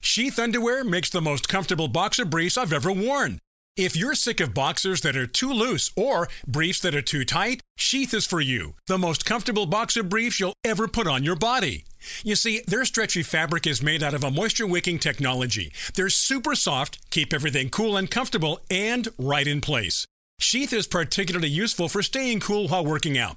Sheath underwear makes the most comfortable boxer briefs I've ever worn. If you're sick of boxers that are too loose or briefs that are too tight, Sheath is for you. The most comfortable boxer briefs you'll ever put on your body. You see, their stretchy fabric is made out of a moisture wicking technology. They're super soft, keep everything cool and comfortable, and right in place. Sheath is particularly useful for staying cool while working out.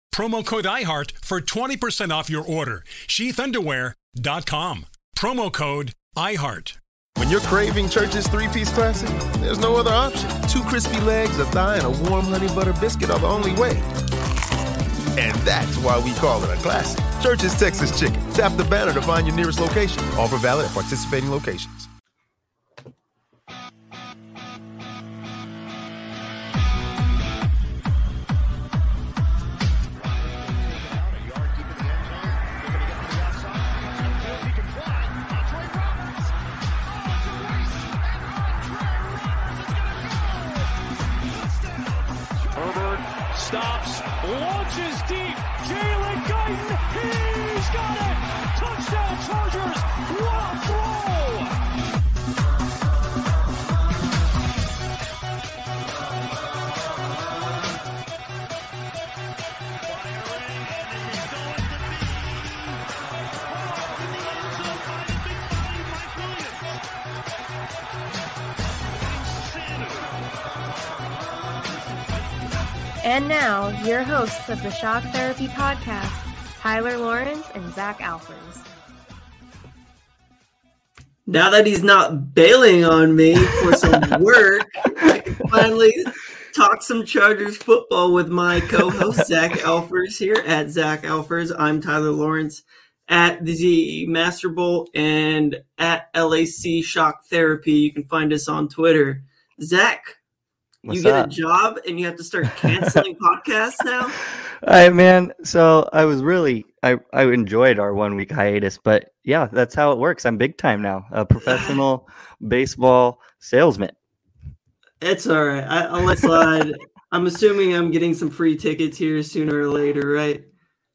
Promo code IHEART for 20% off your order. Sheathunderwear.com. Promo code IHEART. When you're craving Church's three piece classic, there's no other option. Two crispy legs, a thigh, and a warm honey butter biscuit are the only way. And that's why we call it a classic. Church's Texas Chicken. Tap the banner to find your nearest location. Offer valid at participating locations. Stops, launches deep. Jalen Guyton, he's got it. Touchdown Chargers. And now, your hosts of the Shock Therapy Podcast, Tyler Lawrence and Zac Alfers. Now that he's not bailing on me for some work, I can finally talk some Chargers football with my co-host Zac Alfers here at Zac Alfers. I'm Tyler Lawrence at the Master Bowl and at LAC Shock Therapy. You can find us on Twitter. Zac, What's you get up? a job and you have to start canceling podcasts now. All right, man. So I was really I I enjoyed our one week hiatus, but yeah, that's how it works. I'm big time now, a professional baseball salesman. It's all right. I, I'll let slide. I'm assuming I'm getting some free tickets here sooner or later, right?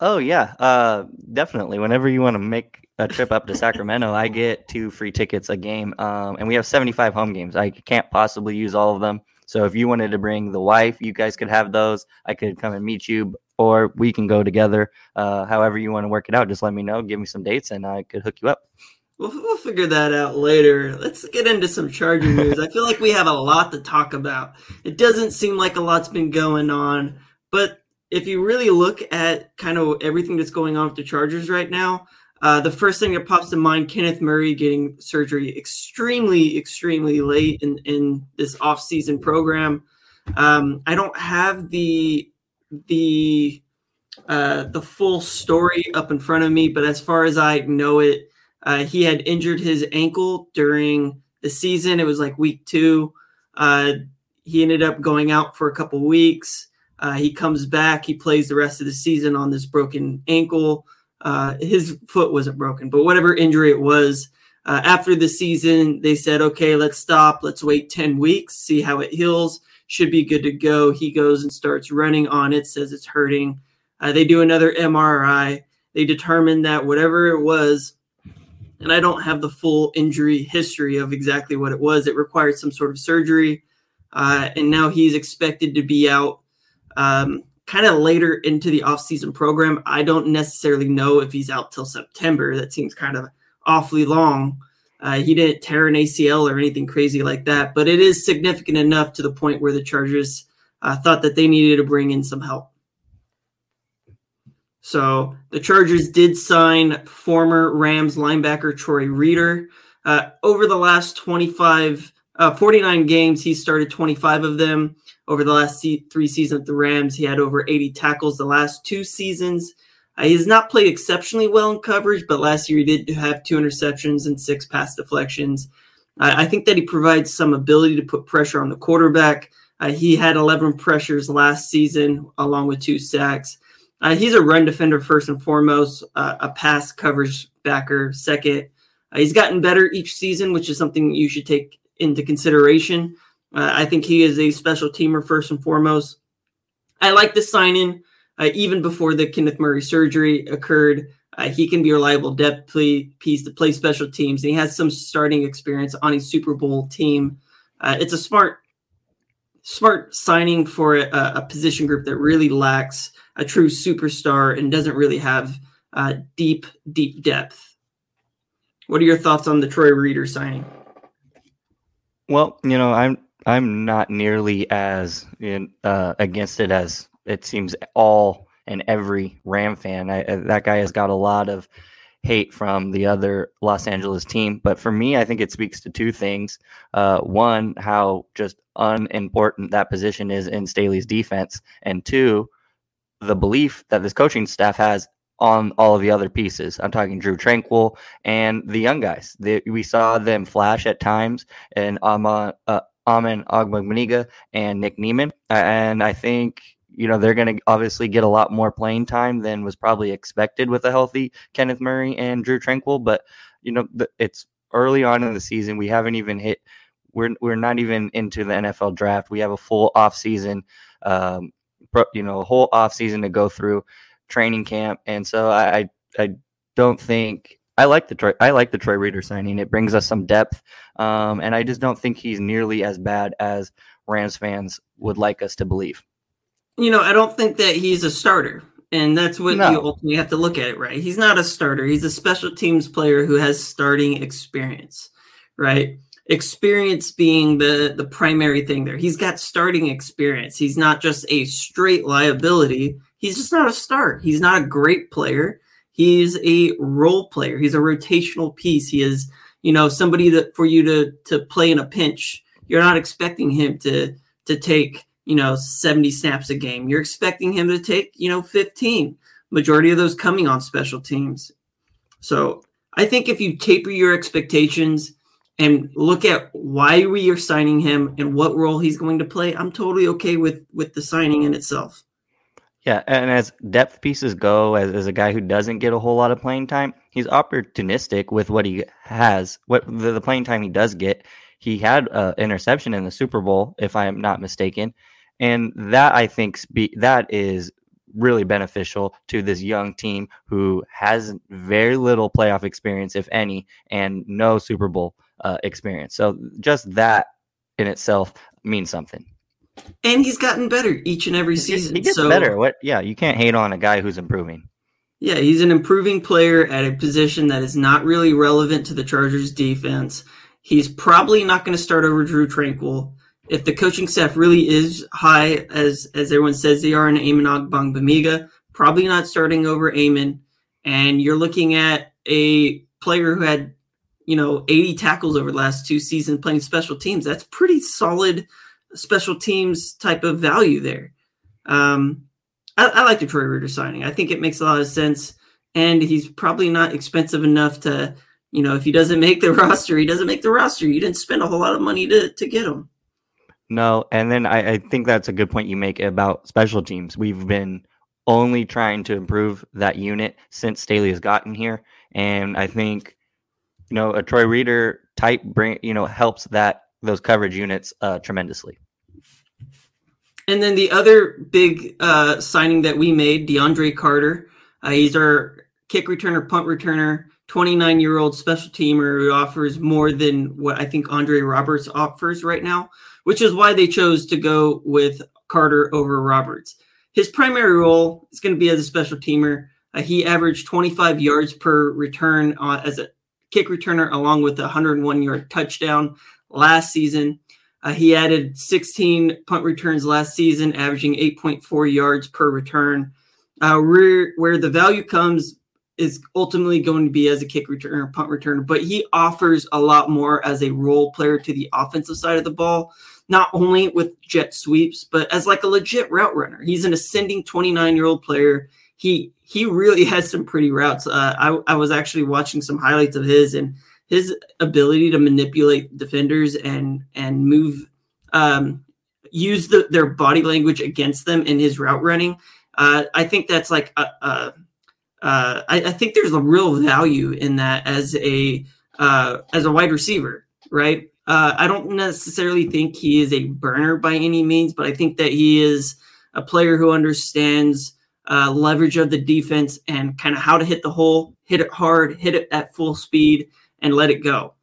Oh yeah, uh, definitely. Whenever you want to make a trip up to Sacramento, I get two free tickets a game, um, and we have 75 home games. I can't possibly use all of them. So if you wanted to bring the wife, you guys could have those. I could come and meet you, or we can go together. Uh, however you want to work it out, just let me know. Give me some dates, and I could hook you up. We'll, we'll figure that out later. Let's get into some Charger news. I feel like we have a lot to talk about. It doesn't seem like a lot's been going on, but if you really look at kind of everything that's going on with the Chargers right now, uh, the first thing that pops to mind, Kenneth Murray getting surgery extremely, extremely late in, in this offseason program. Um, I don't have the the uh, the full story up in front of me, but as far as I know it, uh, he had injured his ankle during the season. It was like week two. Uh, he ended up going out for a couple weeks. Uh, he comes back. He plays the rest of the season on this broken ankle. Uh, his foot wasn't broken, but whatever injury it was, uh, after the season, they said, okay, let's stop. Let's wait 10 weeks, see how it heals. Should be good to go. He goes and starts running on it, says it's hurting. Uh, they do another MRI. They determine that whatever it was, and I don't have the full injury history of exactly what it was. It required some sort of surgery, uh, and now he's expected to be out um, kind of later into the offseason program. I don't necessarily know if he's out till September. That seems kind of awfully long. Uh, he didn't tear an ACL or anything crazy like that, but it is significant enough to the point where the Chargers uh, thought that they needed to bring in some help. So the Chargers did sign former Rams linebacker Troy Reeder. Uh, over the last 25, uh, 49 games, he started 25 of them. Over the last three seasons at the Rams, he had over 80 tackles the last two seasons. Uh, he has not played exceptionally well in coverage, but last year he did have two interceptions and six pass deflections. I think that he provides some ability to put pressure on the quarterback. Uh, he had 11 pressures last season, along with two sacks. Uh, he's a run defender first and foremost, uh, a pass coverage backer second. Uh, he's gotten better each season, which is something you should take into consideration. Uh, I think he is a special teamer first and foremost. I like the sign in uh, even before the Kenneth Murray surgery occurred. Uh, he can be a reliable depth play, piece to play special teams. And he has some starting experience on a Super Bowl team. it's a smart smart signing for a, a, position group that really lacks a true superstar and doesn't really have uh, deep, deep depth. What are your thoughts on the Troy Reeder signing? Well, you know, I'm I'm not nearly as in, uh, against it as it seems all and every Ram fan. I, that guy has got a lot of hate from the other Los Angeles team. But for me, I think it speaks to two things. Uh, one, how just unimportant that position is in Staley's defense, and two, the belief that this coaching staff has on all of the other pieces. I'm talking Drew Tranquill and the young guys. We saw them flash at times, and Ama, uh, Amen Ogbongbemiga and Nick Niemann. And I think you know, they're going to obviously get a lot more playing time than was probably expected with a healthy Kenneth Murray and Drew Tranquill. But, you know, it's early on in the season. We haven't even hit, we're, we're not even into the NFL draft. We have a full off season, um, you know, a whole off season to go through training camp. And so I, I don't think I like the Troy. I like the Troy Reeder signing. It brings us some depth, um, and I just don't think he's nearly as bad as Rams fans would like us to believe you know, I don't think that he's a starter. And that's what no. you ultimately have to look at it, right? He's not a starter. He's a special teams player who has starting experience, right? Experience being the the primary thing there. He's got starting experience. He's not just a straight liability. He's just not a start. He's not a great player. He's a role player. He's a rotational piece. He is, you know, somebody that for you to to play in a pinch. You're not expecting him to to take you know, 70 snaps a game. You're expecting him to take, you know, 15, majority of those coming on special teams. So I think if you taper your expectations and look at why we are signing him and what role he's going to play, I'm totally okay with with the signing in itself. Yeah, and as depth pieces go, as, as a guy who doesn't get a whole lot of playing time, he's opportunistic with what he has, what the, the playing time he does get. He had an interception in the Super Bowl, if I am not mistaken, and that I think spe- that is really beneficial to this young team who has very little playoff experience, if any, and no Super Bowl uh, experience. So just that in itself means something. And he's gotten better each and every season. He gets so, better. What? Yeah, you can't hate on a guy who's improving. Yeah, he's an improving player at a position that is not really relevant to the Chargers defense. He's probably not going to start over Drew Tranquill. if the coaching staff really is high as as everyone says they are in Amen Ogbongbemiga, probably not starting over Amon. And you're looking at a player who had, you know, 80 tackles over the last two seasons playing special teams. That's pretty solid special teams type of value there. Um, I, I like the Troy signing. I think it makes a lot of sense. And he's probably not expensive enough to, you know, if he doesn't make the roster, he doesn't make the roster. You didn't spend a whole lot of money to, to get him. No, and then I, I think that's a good point you make about special teams. We've been only trying to improve that unit since Staley has gotten here, and I think you know a Troy Reeder type bring you know helps that those coverage units uh, tremendously. And then the other big uh, signing that we made, DeAndre Carter. Uh, he's our kick returner, punt returner, 29 year old special teamer who offers more than what I think Andre Roberts offers right now which is why they chose to go with Carter over Roberts. His primary role is going to be as a special teamer. Uh, he averaged 25 yards per return uh, as a kick returner, along with a 101 yard touchdown last season. Uh, he added 16 punt returns last season, averaging 8.4 yards per return. Uh, where, where the value comes is ultimately going to be as a kick returner, punt returner, but he offers a lot more as a role player to the offensive side of the ball, not only with jet sweeps, but as like a legit route runner. He's an ascending 29 year old player. He he really has some pretty routes. Uh, I I was actually watching some highlights of his and his ability to manipulate defenders and and move um, use the, their body language against them in his route running. Uh, I think that's like a, a uh, I, I, think there's a real value in that as a uh, as a wide receiver, right? Uh, I don't necessarily think he is a burner by any means, but I think that he is a player who understands uh, leverage of the defense and kind of how to hit the hole, hit it hard, hit it at full speed, and let it go.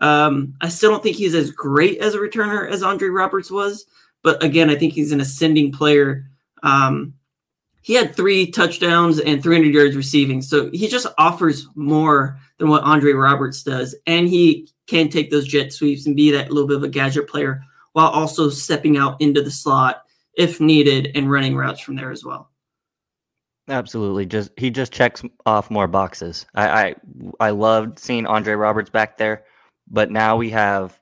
Um, I still don't think he's as great as a returner as Andre Roberts was, but again, I think he's an ascending player. Um, he had three touchdowns and 300 yards receiving. So he just offers more than what Andre Roberts does. And he can take those jet sweeps and be that little bit of a gadget player while also stepping out into the slot if needed and running routes from there as well. Absolutely. Just he just checks off more boxes. I I, I loved seeing Andre Roberts back there, but now we have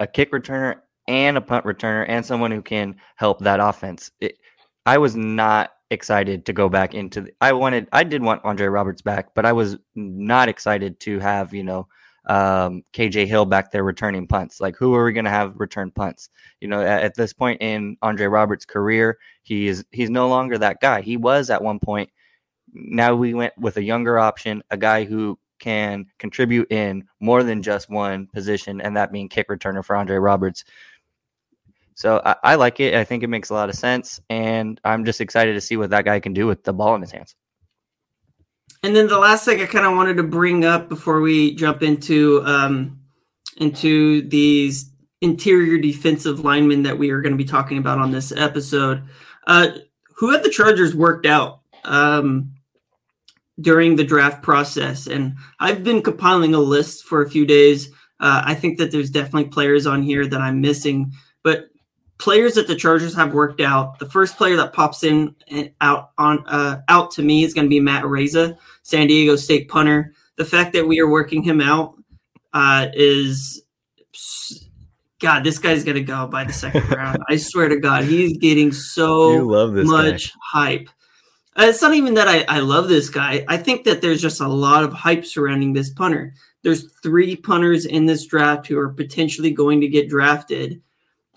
a kick returner and a punt returner and someone who can help that offense. It, I was not excited to go back into the, I wanted I did want Andre Roberts back, but I was not excited to have, you know, um, KJ Hill back there returning punts. Like who are we going to have return punts? You know, at, at, this point in Andre Roberts' career, he is he's no longer that guy. He was at one point. Now we went with a younger option, a guy who can contribute in more than just one position, and that being kick returner for Andre Roberts. So I, I, like it. I think it makes a lot of sense, and I'm just excited to see what that guy can do with the ball in his hands. And then the last thing I kind of wanted to bring up before we jump into um, into these interior defensive linemen that we are going to be talking about on this episode, uh, who have the Chargers worked out um, during the draft process? And I've been compiling a list for a few days. Uh, I think that there's definitely players on here that I'm missing, but players that the Chargers have worked out. The first player that pops in and out on uh, out to me is going to be Matt Araiza, San Diego State punter. The fact that we are working him out uh, is, God, this guy's going to go by the second round. I swear to God, he's getting so much guy. hype. Uh, it's not even that I, I love this guy. I think that there's just a lot of hype surrounding this punter. There's three punters in this draft who are potentially going to get drafted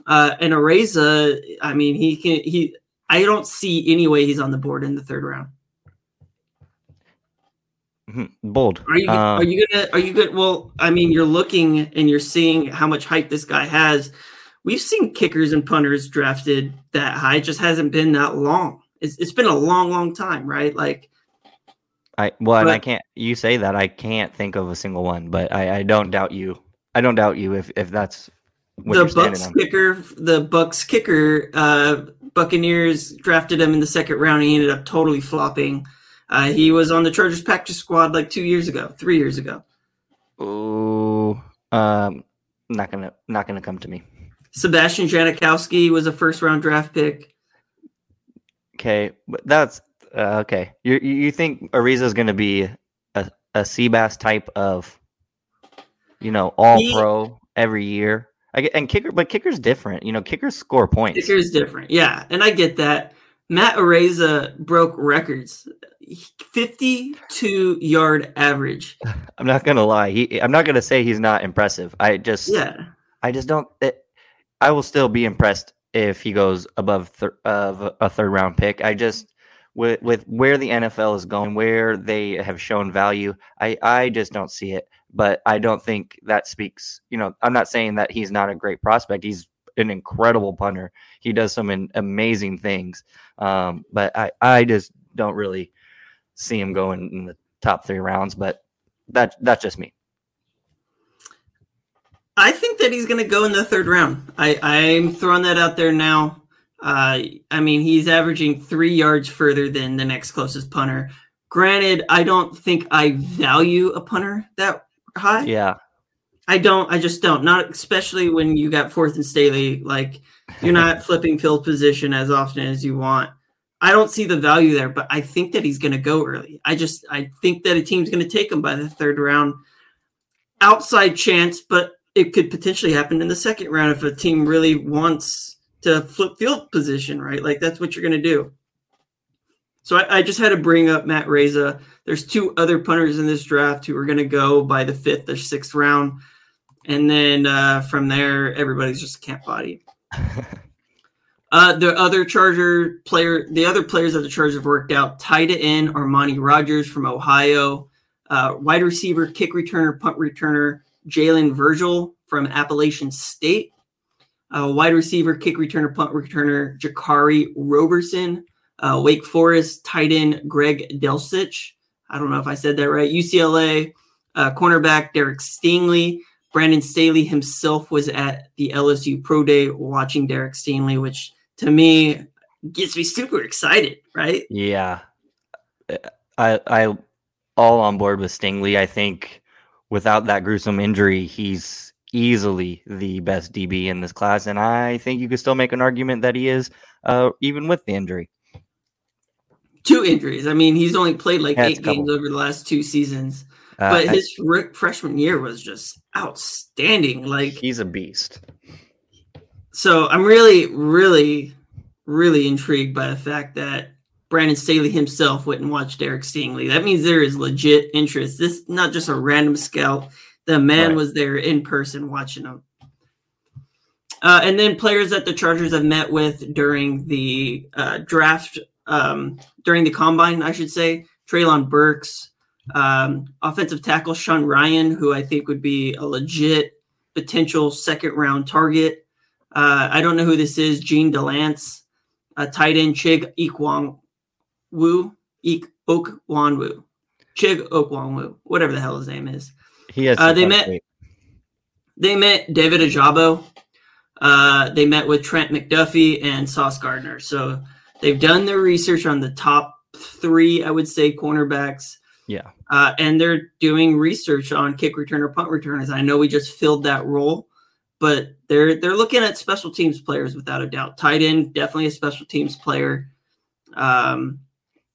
uh, and Araiza, I mean, he can he. I don't see any way he's on the board in the third round. Mm-hmm. Bold. Are you uh, are you gonna are you good? Well, I mean, you're looking and you're seeing how much hype this guy has. We've seen kickers and punters drafted that high. It just hasn't been that long. It's, it's been a long, long time, right? Like, I well, but, I can't. You say that I can't think of a single one, but I, I don't doubt you. I don't doubt you if if that's the Bucs kicker, the Bucs kicker, uh, Buccaneers drafted him in the second round. He ended up totally flopping. Uh, he was on the Chargers practice squad like two years ago, three years ago. Oh, um, not gonna, not gonna come to me. Sebastian Janikowski was a first round draft pick. Okay, but that's uh, okay. You you think Araiza is going to be a a Seabass type of, you know, all he, pro every year? And kicker, but kicker's different. You know, kickers score points. Kicker's different. Yeah, and I get that. Matt Araiza broke records. 52 yard average. I'm not gonna lie. He, I'm not gonna say he's not impressive. I just, yeah, I just don't. It, I will still be impressed if he goes above of a third round pick. I just with with where the NFL is going, where they have shown value, I I just don't see it but I don't think that speaks. You know, I'm not saying that he's not a great prospect. He's an incredible punter. He does some amazing things, um, but I I just don't really see him going in the top three rounds. But that that's just me. I think that he's going to go in the third round. I, I'm throwing that out there now. Uh, I mean, he's averaging three yards further than the next closest punter. Granted, I don't think I value a punter that high. Yeah. I don't. I just don't. Not especially when you got fourth and Staley. Like you're not flipping field position as often as you want. I don't see the value there, but I think that he's going to go early. I just I think that a team's going to take him by the third round. Outside chance, but it could potentially happen in the second round if a team really wants to flip field position, right? Like that's what you're going to do. So I, I, just had to bring up Matt Araiza. There's two other punters in this draft who are going to go by the fifth or sixth round, and then uh, from there, everybody's just a camp body. uh, the other Charger player, the other players that the Chargers have worked out, tied it in Armani Rogers from Ohio, uh, wide receiver, kick returner, punt returner Jalen Virgil from Appalachian State, uh, wide receiver, kick returner, punt returner Jaquarii Roberson, uh, Wake Forest tight end Greg Dulcich. I don't know if I said that right. UCLA uh, cornerback Derek Stingley. Brandon Staley himself was at the LSU Pro Day watching Derek Stingley, which to me gets me super excited, right? Yeah. I I all on board with Stingley. I think without that gruesome injury, he's easily the best DB in this class, and I think you could still make an argument that he is, uh, even with the injury. Two injuries. I mean, he's only played like eight games over the last two seasons, uh, but his freshman year was just outstanding. Like he's a beast. So I'm really, really, really intrigued by the fact that Brandon Staley himself went and watched Derek Stingley. That means there is legit interest. This not just a random scout. The man right. was there in person watching him. Uh, and then players that the Chargers have met with during the uh, draft, um, during the combine, I should say. Treylon Burks, um, offensive tackle Sean Rhyan, who I think would be a legit potential second round target. Uh, I don't know who this is. Jean Delance, uh, tight end Chig Ekwong Wu Ik Ok Wan Wu, Chig Okwon Wu, whatever the hell his name is. He has. Uh, they met. They met David Ojabo. Uh, they met with Trent McDuffie and Sauce Gardner. So they've done their research on the top three, I would say, cornerbacks. Yeah. Uh, and they're doing research on kick returner, punt returners. I know we just filled that role, but they're they're looking at special teams players without a doubt. Tight end, definitely a special teams player. Um,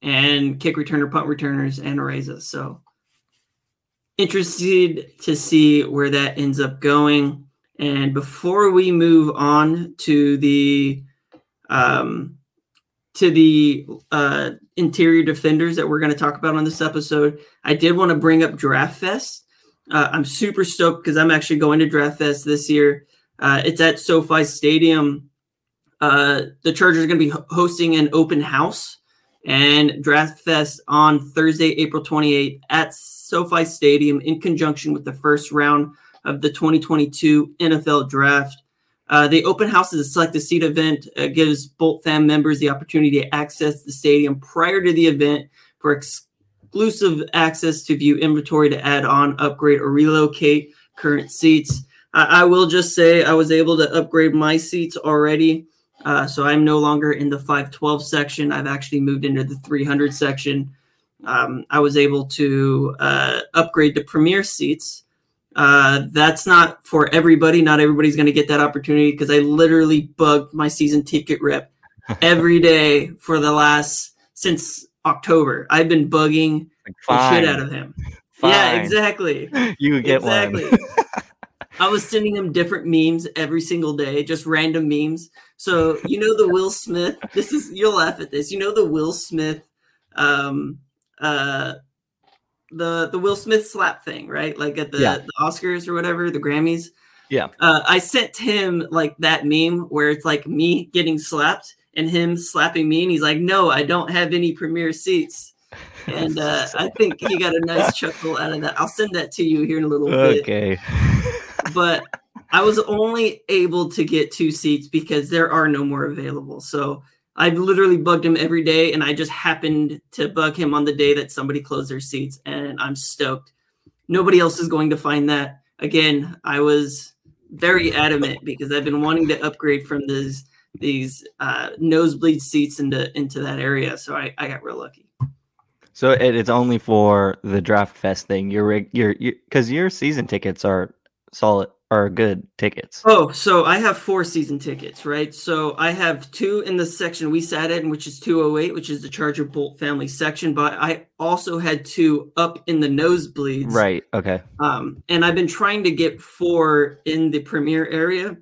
and kick returner, punt returners, and Araiza. So interested to see where that ends up going. And before we move on to the um, to the uh, interior defenders that we're going to talk about on this episode, I did want to bring up Draft Fest. Uh, I'm super stoked because I'm actually going to Draft Fest this year. Uh, it's at SoFi Stadium. Uh, the Chargers are going to be hosting an open house and Draft Fest on Thursday, April 28th at SoFi Stadium in conjunction with the first round of the 2022 NFL Draft. Uh, the open house is a select a seat event. Uh, gives Bolt fam members the opportunity to access the stadium prior to the event for exclusive access to view inventory to add on, upgrade, or relocate current seats. I will just say I was able to upgrade my seats already. Uh, so I'm no longer in the 512 section. I've actually moved into the 300 section. Um, I was able to uh, upgrade to premier seats. Uh, that's not for everybody. Not everybody's going to get that opportunity because I literally bugged my season ticket rep every day for the last since October. I've been bugging the shit out of him. Fine. Yeah, exactly. You get exactly. one. I was sending him different memes every single day, just random memes. So you know the Will Smith. This is you'll laugh at this. You know the Will Smith, um, uh, the the Will Smith slap thing, right? Like at the, yeah. the Oscars or whatever, the Grammys. Yeah. Uh, I sent him like that meme where it's like me getting slapped and him slapping me, and he's like, "No, I don't have any premiere seats." And uh, I think he got a nice chuckle out of that. I'll send that to you here in a little bit. Okay but I was only able to get two seats because there are no more available. So I've literally bugged him every day, and I just happened to bug him on the day that somebody closed their seats, and I'm stoked. Nobody else is going to find that. Again, I was very adamant because I've been wanting to upgrade from these these uh, nosebleed seats into into that area, so I, I got real lucky. So it, it's only for the draft fest thing. Your your because your season tickets are solid are good tickets. Oh, so I have four season tickets, right? So I have two in the section we sat in, which is 208, which is the Charger Bolt family section, but I also had two up in the nosebleeds. Right. Okay. Um, and I've been trying to get four in the premier area.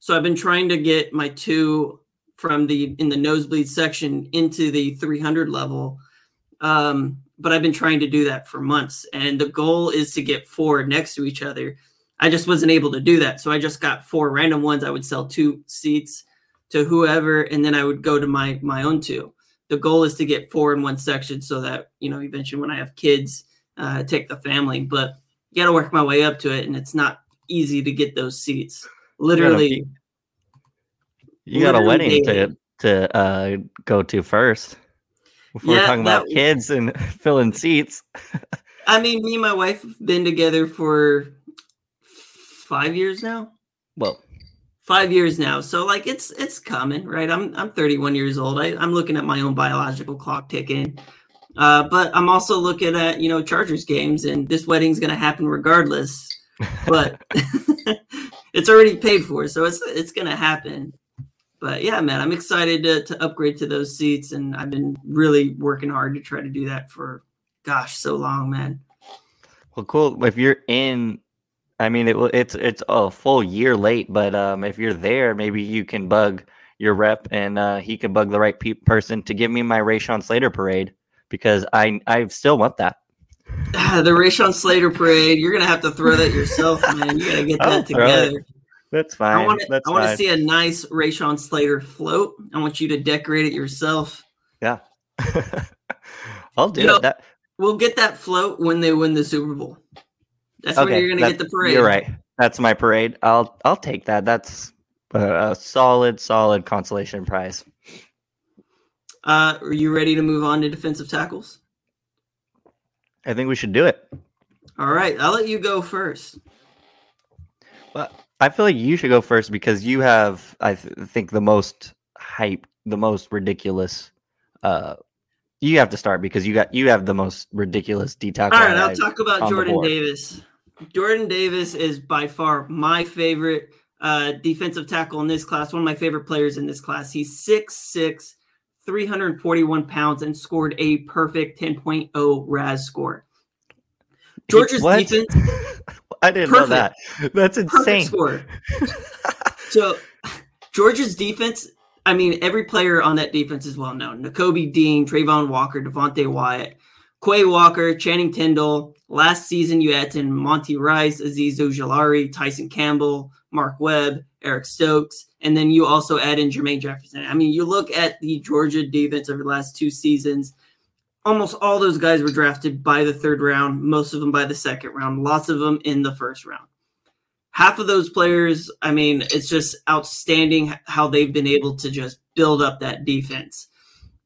So I've been trying to get my two from the in the nosebleed section into the 300 level. Um, but I've been trying to do that for months, and the goal is to get four next to each other. I just wasn't able to do that, so I just got four random ones. I would sell two seats to whoever, and then I would go to my my own two. The goal is to get four in one section, so that you know eventually when I have kids, uh, take the family. But you got to work my way up to it, and it's not easy to get those seats. Literally, you got a, you got a wedding to to uh, go to first before yeah, talking about that, kids and filling seats. I mean, me and my wife have been together for five years now. Well, five years now. So like it's it's coming, right? I'm I'm 31 years old. I, I'm looking at my own biological clock ticking. Uh, but I'm also looking at you know Chargers games, and this wedding's gonna happen regardless. But it's already paid for, so it's it's gonna happen but yeah, man, I'm excited to, to upgrade to those seats, and I've been really working hard to try to do that for, gosh, so long, man. Well, cool. If you're in, I mean, it, it's it's a full year late, but um, if you're there, maybe you can bug your rep, and uh, he can bug the right pe- person to give me my Rashawn Slater parade because I I still want that. the Rashawn Slater parade, you're gonna have to throw that yourself, man. You gotta get that together. That's fine. I want to, I want to see a nice Rashawn Slater float. I want you to decorate it yourself. Yeah. I'll do you know, that. We'll get that float when they win the Super Bowl. That's okay, when you're gonna get the parade. You're right. That's my parade. I'll I'll take that. That's a, a solid, solid consolation prize. Uh, are you ready to move on to defensive tackles? I think we should do it. All right, I'll let you go first. Well, I feel like you should go first because you have, I th- think, the most hype, the most ridiculous. Uh, you have to start because you got you have the most ridiculous detail. All right, I'll talk about Jordan Davis. Jordan Davis is by far my favorite uh, defensive tackle in this class. One of my favorite players in this class. He's 6'6", 341 pounds, and scored a perfect 10.0 RAS score. Georgia's defense I didn't Perfect. know that. That's insane. score. so Georgia's defense, I mean, every player on that defense is well known. Nakobe Dean, Travon Walker, Devonte Wyatt, Quay Walker, Channing Tindall. Last season, you had in Monty Rice, Azeez Ojulari, Tyson Campbell, Mark Webb, Eric Stokes, and then you also add in Jermaine Jefferson. I mean, you look at the Georgia defense over the last two seasons almost all those guys were drafted by the third round, most of them by the second round, lots of them in the first round. Half of those players, I mean, it's just outstanding how they've been able to just build up that defense.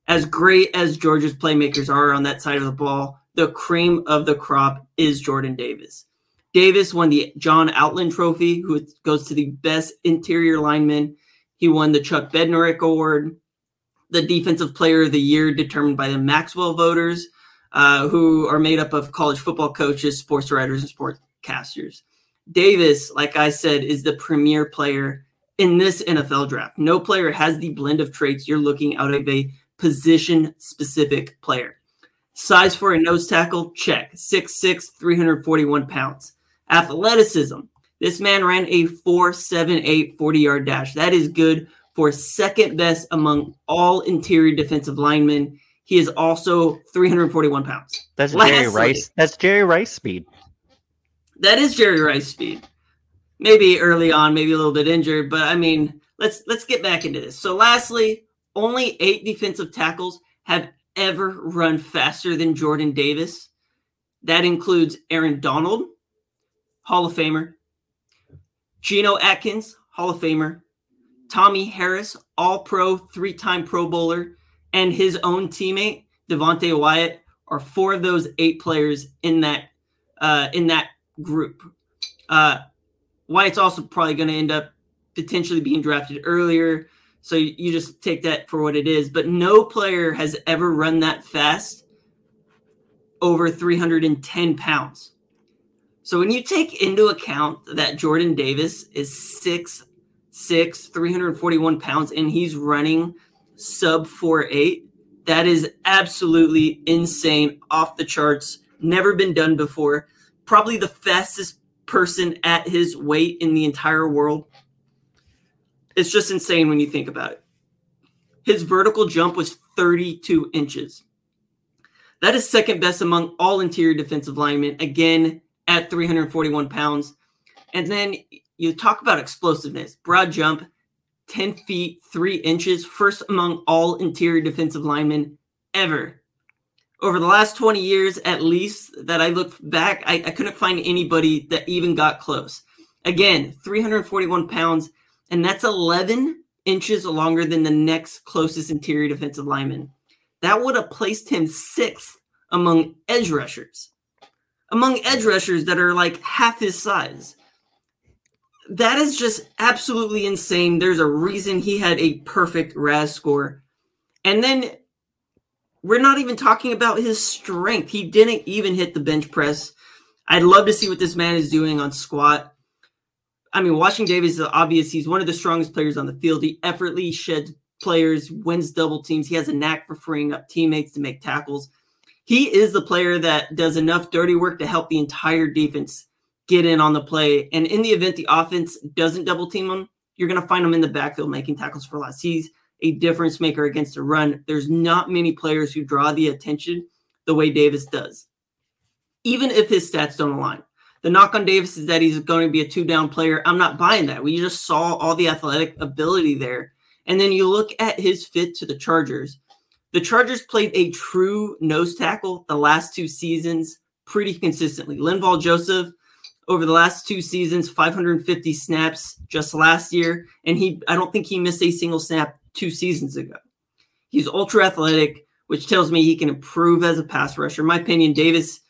As great as Georgia's playmakers are on that side of the ball, the cream of the crop is Jordan Davis. Davis won the John Outland Trophy, who goes to the best interior lineman. He won the Chuck Bednarik Award the defensive player of the year determined by the Maxwell voters, uh, who are made up of college football coaches, sports writers, and sportscasters. Davis, like I said, is the premier player in this NFL draft. No player has the blend of traits you're looking out of a position specific player. Size for a nose tackle, check. 6'6, 341 pounds. Athleticism. This man ran a 4'7'8 40 yard dash. That is good for second best among all interior defensive linemen. He is also 341 pounds. That's Lastly, Jerry Rice. That's Jerry Rice speed. That is Jerry Rice speed. Maybe early on, maybe a little bit injured, but I mean, let's let's get back into this. So lastly, only 8 defensive tackles have ever run faster than Jordan Davis. That includes Aaron Donald, Hall of Famer, Geno Atkins, Hall of Famer, Tommie Harris, all pro, three time Pro Bowler, and his own teammate, Devonte Wyatt, are four of those eight players in that uh, in that group. Uh, Wyatt's also probably going to end up potentially being drafted earlier. So you just take that for what it is. But no player has ever run that fast over 310 pounds. So when you take into account that Jordan Davis is six six, 341 pounds, and he's running sub four eight, that is absolutely insane, off the charts, never been done before. Probably the fastest person at his weight in the entire world. It's just insane when you think about it. His vertical jump was 32 inches. That is second best among all interior defensive linemen, again at 341 pounds. And then you talk about explosiveness, broad jump, 10 feet, 3 inches, first among all interior defensive linemen ever. Over the last 20 years, at least, that I looked back, I, I couldn't find anybody that even got close. Again, 341 pounds, and that's 11 inches longer than the next closest interior defensive lineman. That would have placed him sixth among edge rushers, among edge rushers that are like half his size that is just absolutely insane. There's a reason he had a perfect RAS score. And then we're not even talking about his strength. He didn't even hit the bench press. I'd love to see what this man is doing on squat. I mean, Washington Davis is obvious. He's one of the strongest players on the field. He effortlessly sheds players, wins double teams. He has a knack for freeing up teammates to make tackles. He is the player that does enough dirty work to help the entire defense get in on the play. And in the event the offense doesn't double team him, you're going to find him in the backfield making tackles for less. He's a difference maker against a run. There's not many players who draw the attention the way Davis does, even if his stats don't align. The knock on Davis is that he's going to be a two down player. I'm not buying that. We just saw all the athletic ability there. And then you look at his fit to the Chargers. The Chargers played a true nose tackle the last two seasons pretty consistently. Linval Joseph over the last two seasons, 550 snaps just last year, and he I don't think he missed a single snap two seasons ago. He's ultra athletic, which tells me he can improve as a pass rusher. In my opinion, Davis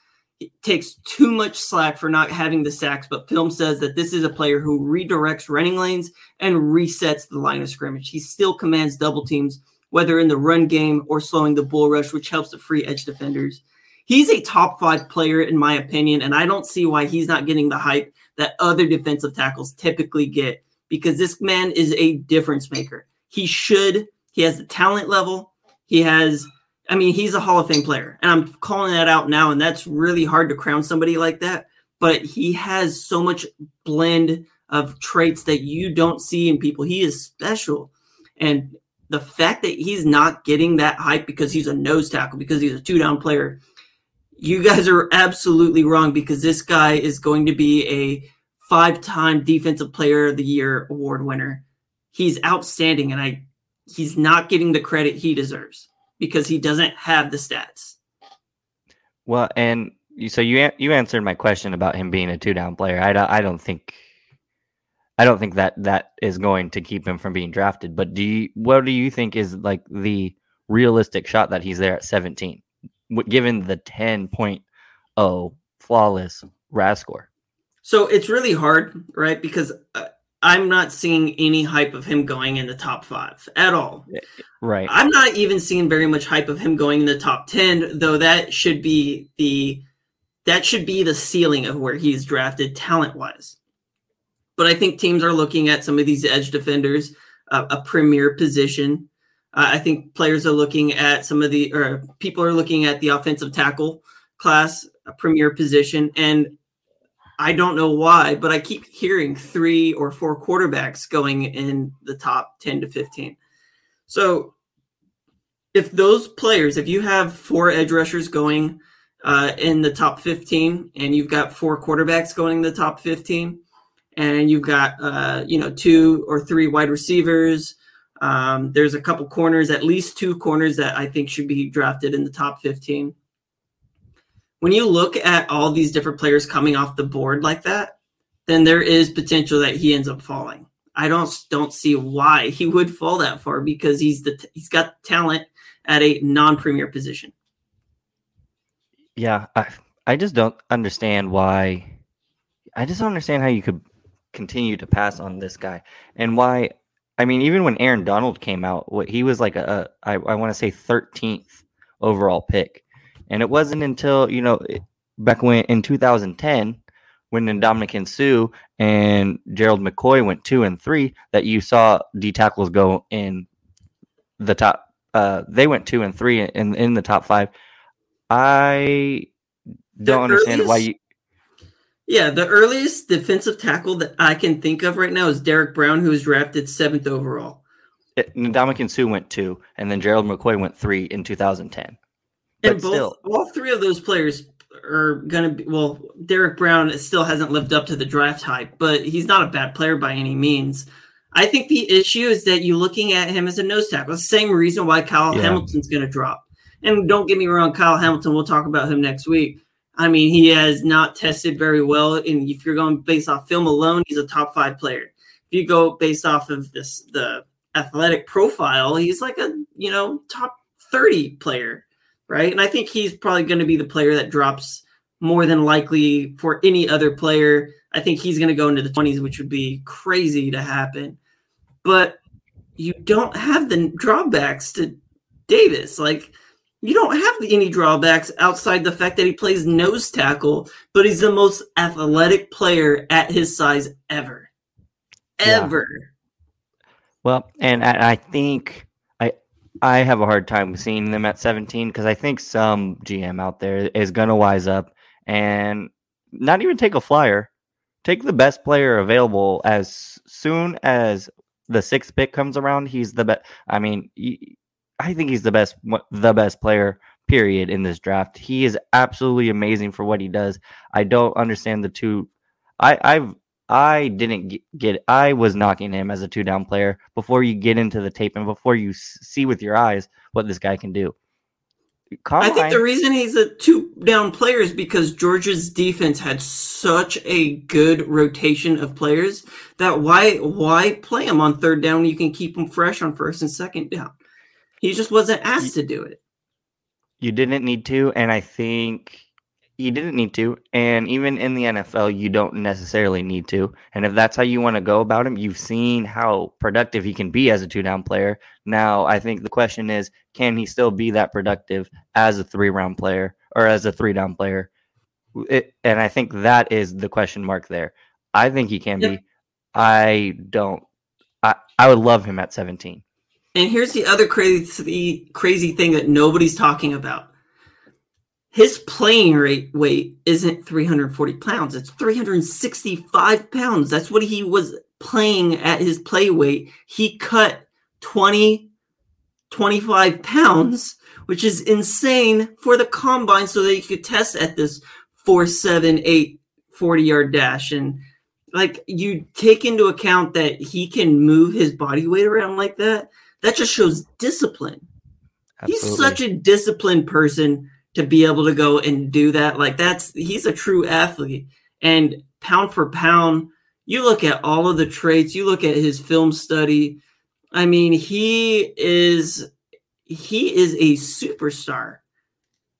takes too much slack for not having the sacks, but film says that this is a player who redirects running lanes and resets the line of scrimmage. He still commands double teams, whether in the run game or slowing the bull rush, which helps the free edge defenders he's a top five player in my opinion, and I don't see why he's not getting the hype that other defensive tackles typically get because this man is a difference maker. He should. He has the talent level. He has. I mean, he's a Hall of Fame player, and I'm calling that out now, and that's really hard to crown somebody like that. But he has so much blend of traits that you don't see in people. He is special, and the fact that he's not getting that hype because he's a nose tackle, because he's a two down player, you guys are absolutely wrong because this guy is going to be a five-time defensive player of the year award winner. He's outstanding and I he's not getting the credit he deserves because he doesn't have the stats. Well, and so you you answered my question about him being a two-down player. I don't, I don't think I don't think that that is going to keep him from being drafted. But do you what do you think is like the realistic shot that he's there at 17? given the 10.0 flawless RAS score? So it's really hard, right? Because uh, I'm not seeing any hype of him going in the top five at all. Right. I'm not even seeing very much hype of him going in the top 10, though that should be the that should be the ceiling of where he's drafted talent wise. But I think teams are looking at some of these edge defenders, uh, a premier position, uh, I think players are looking at some of the, or people are looking at the offensive tackle class, a premier position. And I don't know why, but I keep hearing three or four quarterbacks going in the top 10 to 15. So if those players, if you have four edge rushers going uh, in the top 15 and you've got four quarterbacks going in the top 15 and you've got, uh, you know, two or three wide receivers, um, there's a couple corners, at least two corners that I think should be drafted in the top 15. When you look at all these different players coming off the board like that, then there is potential that he ends up falling. I don't don't see why he would fall that far because he's the he's got talent at a non-premier position. Yeah, I I just don't understand why. I just don't understand how you could continue to pass on this guy and why I mean, even when Aaron Donald came out, what he was like a, a I, I want to say 13th overall pick. And it wasn't until, you know, back when in 2010, when Ndamukong Suh and Gerald McCoy went two and three, that you saw D tackles go in the top. Uh, they went two and three in in the top five. I don't understand why you. Yeah, the earliest defensive tackle that I can think of right now is Derrick Brown, who was drafted seventh overall. Ndamukong Suh went two, and then Gerald McCoy went three in 2010. But and both, still, all three of those players are going to be. Well, Derrick Brown still hasn't lived up to the draft hype, but he's not a bad player by any means. I think the issue is that you're looking at him as a nose tackle. The same reason why Kyle yeah. Hamilton's going to drop. And don't get me wrong, Kyle Hamilton. We'll talk about him next week. I mean, he has not tested very well. And if you're going based off film alone, he's a top five player. If you go based off of this the athletic profile, he's like a you know top 30 player, right? And I think he's probably going to be the player that drops more than likely for any other player. I think he's going to go into the 20s, which would be crazy to happen. But you don't have the drawbacks to Davis. Like, you don't have any drawbacks outside the fact that he plays nose tackle, but he's the most athletic player at his size ever. Ever. Yeah. Well, and I, I think I have a hard time seeing them at 17 because I think some GM out there is going to wise up and not even take a flyer. Take the best player available as soon as the sixth pick comes around. He's the best. I mean, I think he's the best, the best player. Period in this draft. He is absolutely amazing for what he does. I don't understand the two. I, I've I didn't get, I was knocking him as a two down player before you get into the tape and before you see with your eyes what this guy can do. Combine, I think the reason he's a two down player is because Georgia's defense had such a good rotation of players that why why play him on third down you can keep him fresh on first and second down. He just wasn't asked you, to do it. You didn't need to, and I think you didn't need to. And even in the NFL, you don't necessarily need to. And if that's how you want to go about him, you've seen how productive he can be as a two down player. Now, I think the question is can he still be that productive as a three round player or as a three down player? It, and I think that is the question mark there. I think he can yep. be. I don't. I, I would love him at 17. And here's the other crazy crazy thing that nobody's talking about his playing rate weight isn't 340 pounds. It's 365 pounds. That's what he was playing at his play weight. He cut 20 25 pounds which is insane for the combine so that he could test at this 4 7 8 40 yard dash. And like you take into account that he can move his body weight around like that that just shows discipline. Absolutely. he's such a disciplined person to be able to go and do that. Like that's he's a true athlete. And pound for pound, you look at all of the traits, you look at his film study. I mean, he is he is a superstar.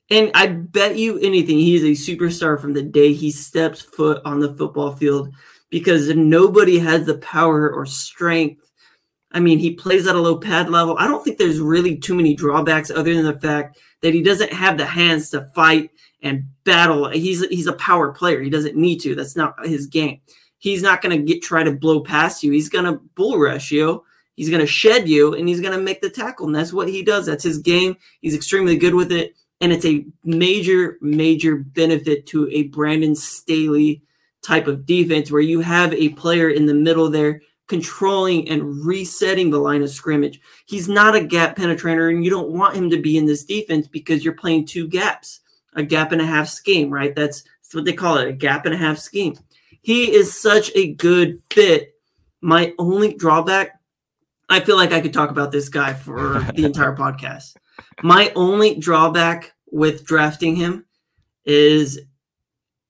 And I bet you anything, he is a superstar from the day he steps foot on the football field because nobody has the power or strength. I mean, he plays at a low pad level. I don't think there's really too many drawbacks other than the fact that he doesn't have the hands to fight and battle. He's he's a power player. He doesn't need to. That's not his game. He's not going to get try to blow past you. He's going to bull rush you. He's going to shed you, and he's going to make the tackle. And that's what he does. That's his game. He's extremely good with it, and it's a major major benefit to a Brandon Staley type of defense where you have a player in the middle there controlling and resetting the line of scrimmage. He's not a gap penetrator, and you don't want him to be in this defense because you're playing two gaps, a gap and a half scheme, right? That's, that's what they call it, a gap and a half scheme. He is such a good fit. My only drawback, I feel like I could talk about this guy for the entire podcast. My only drawback with drafting him is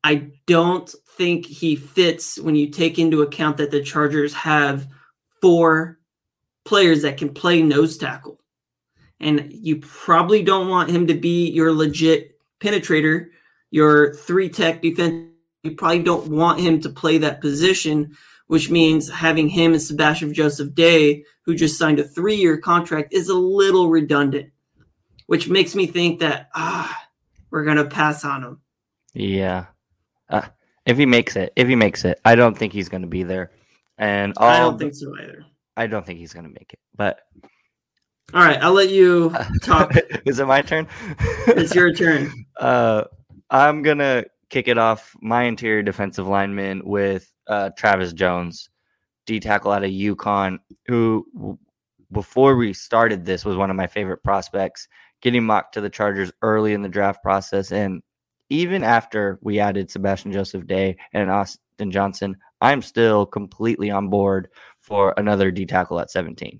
I don't think he fits when you take into account that the Chargers have four players that can play nose tackle. And you probably don't want him to be your legit penetrator, your three tech defense. You probably don't want him to play that position, which means having him and Sebastian Joseph Day, who just signed a three year contract, is a little redundant, which makes me think that, ah, we're gonna pass on him. Yeah. Uh, if he makes it, if he makes it, I don't think he's going to be there. And all, I don't think so either. I don't think he's going to make it. But All right, I'll let you talk. is it my turn? it's your turn. Uh, I'm gonna kick it off. My interior defensive lineman with uh, Travis Jones, D tackle out of UConn, who before we started this was one of my favorite prospects. Getting mocked to the Chargers early in the draft process, and even after we added Sebastian Joseph Day and Austin Johnson, I'm still completely on board for another D tackle at 17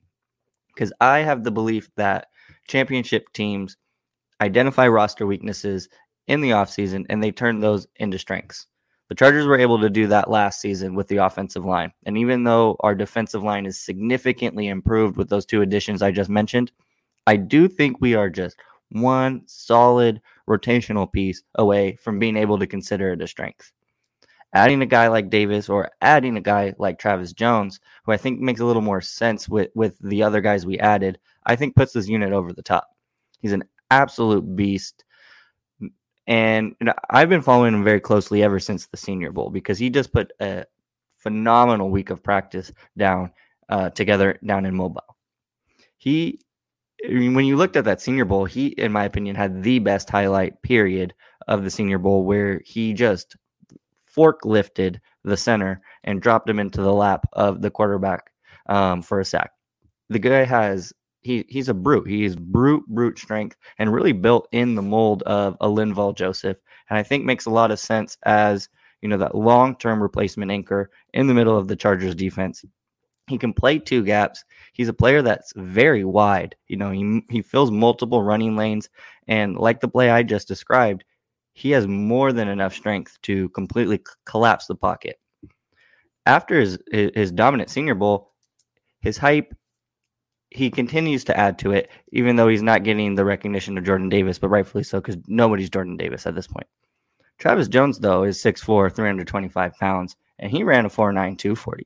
because I have the belief that championship teams identify roster weaknesses in the offseason and they turn those into strengths. The Chargers were able to do that last season with the offensive line. And even though our defensive line is significantly improved with those two additions I just mentioned, I do think we are just one solid rotational piece away from being able to consider it a strength. Adding a guy like Davis or adding a guy like Travis Jones, who I think makes a little more sense with, with the other guys we added, I think puts this unit over the top. He's an absolute beast. And you know, I've been following him very closely ever since the Senior Bowl because he just put a phenomenal week of practice down uh, together down in Mobile. He, when you looked at that Senior Bowl, he, in my opinion, had the best highlight period of the Senior Bowl where he just forklifted the center and dropped him into the lap of the quarterback um, for a sack. The guy has he he's a brute. He's brute brute strength and really built in the mold of a Linval Joseph, and I think makes a lot of sense as you know that long term replacement anchor in the middle of the Chargers defense. He can play two gaps. He's a player that's very wide. You know, he he fills multiple running lanes, and like the play I just described, he has more than enough strength to completely c- collapse the pocket. After his his dominant Senior Bowl, his hype he continues to add to it, even though he's not getting the recognition of Jordan Davis, but rightfully so because nobody's Jordan Davis at this point. Travis Jones, though, is 6'4, 325 pounds, and he ran a 4'9, 240.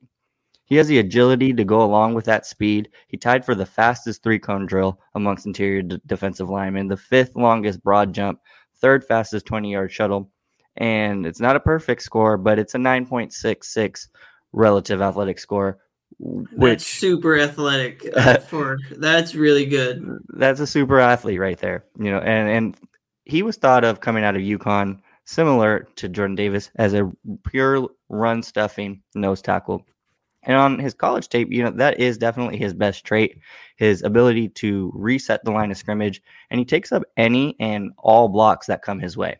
He has the agility to go along with that speed. He tied for the fastest three cone drill amongst interior d- defensive linemen, the fifth longest broad jump, third fastest 20 yard shuttle. And it's not a perfect score, but it's a 9.66 relative athletic score, That's super athletic uh, for that's really good. that's a super athlete right there. You know, and and he was thought of coming out of UConn, similar to Jordan Davis, as a pure run stuffing nose tackle. And on his college tape, you know, that is definitely his best trait, his ability to reset the line of scrimmage, and he takes up any and all blocks that come his way.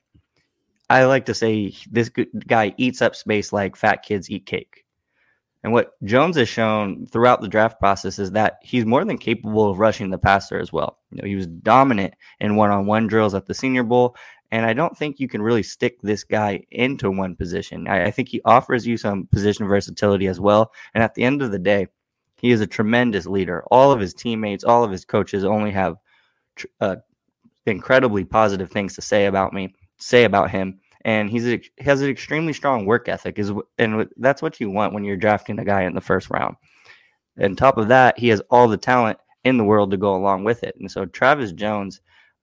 I like to say this guy eats up space like fat kids eat cake. And what Jones has shown throughout the draft process is that he's more than capable of rushing the passer as well. You know, he was dominant in one-on-one drills at the Senior Bowl, and I don't think you can really stick this guy into one position. I, I think he offers you some position versatility as well. And at the end of the day, he is a tremendous leader. All of his teammates, all of his coaches only have tr- uh, incredibly positive things to say about me, say about him. And he's a, he has an extremely strong work ethic, is and that's what you want when you're drafting a guy in the first round. And top of that, he has all the talent in the world to go along with it. And so Travis Jones,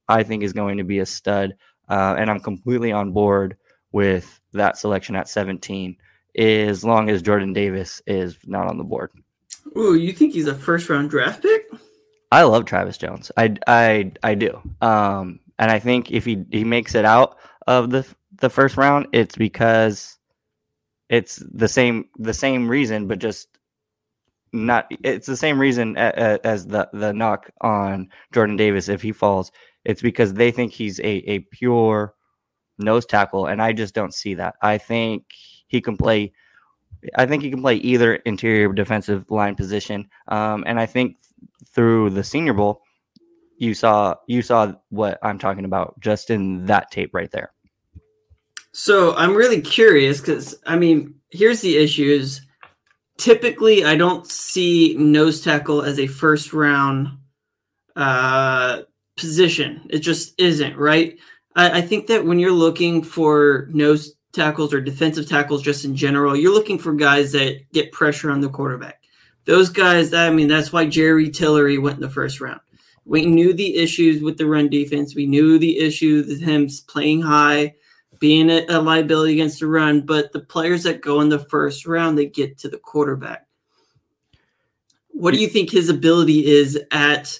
I think, is going to be a stud. Uh, and I'm completely on board with that selection at 17, as long as Jordan Davis is not on the board. Ooh, you think he's a first round draft pick? I love Travis Jones. I, I, I do. Um, and I think if he, he makes it out of the the first round, it's because it's the same the same reason, but just not. It's the same reason a, a, as the the knock on Jordan Davis if he falls. It's because they think he's a a pure nose tackle, and I just don't see that. I think he can play. I think he can play either interior defensive line position, um, and I think through the Senior Bowl, you saw you saw what I'm talking about just in that tape right there. So I'm really curious because I mean, here's the issues. Typically, I don't see nose tackle as a first round uh, position. It just isn't right. I, I think that when you're looking for nose tackles or defensive tackles, just in general, you're looking for guys that get pressure on the quarterback. Those guys, I mean, that's why Jerry Tillery went in the first round. We knew the issues with the run defense. We knew the issues with him playing high, being a, a liability against the run. But the players that go in the first round, they get to the quarterback. What do you think his ability is at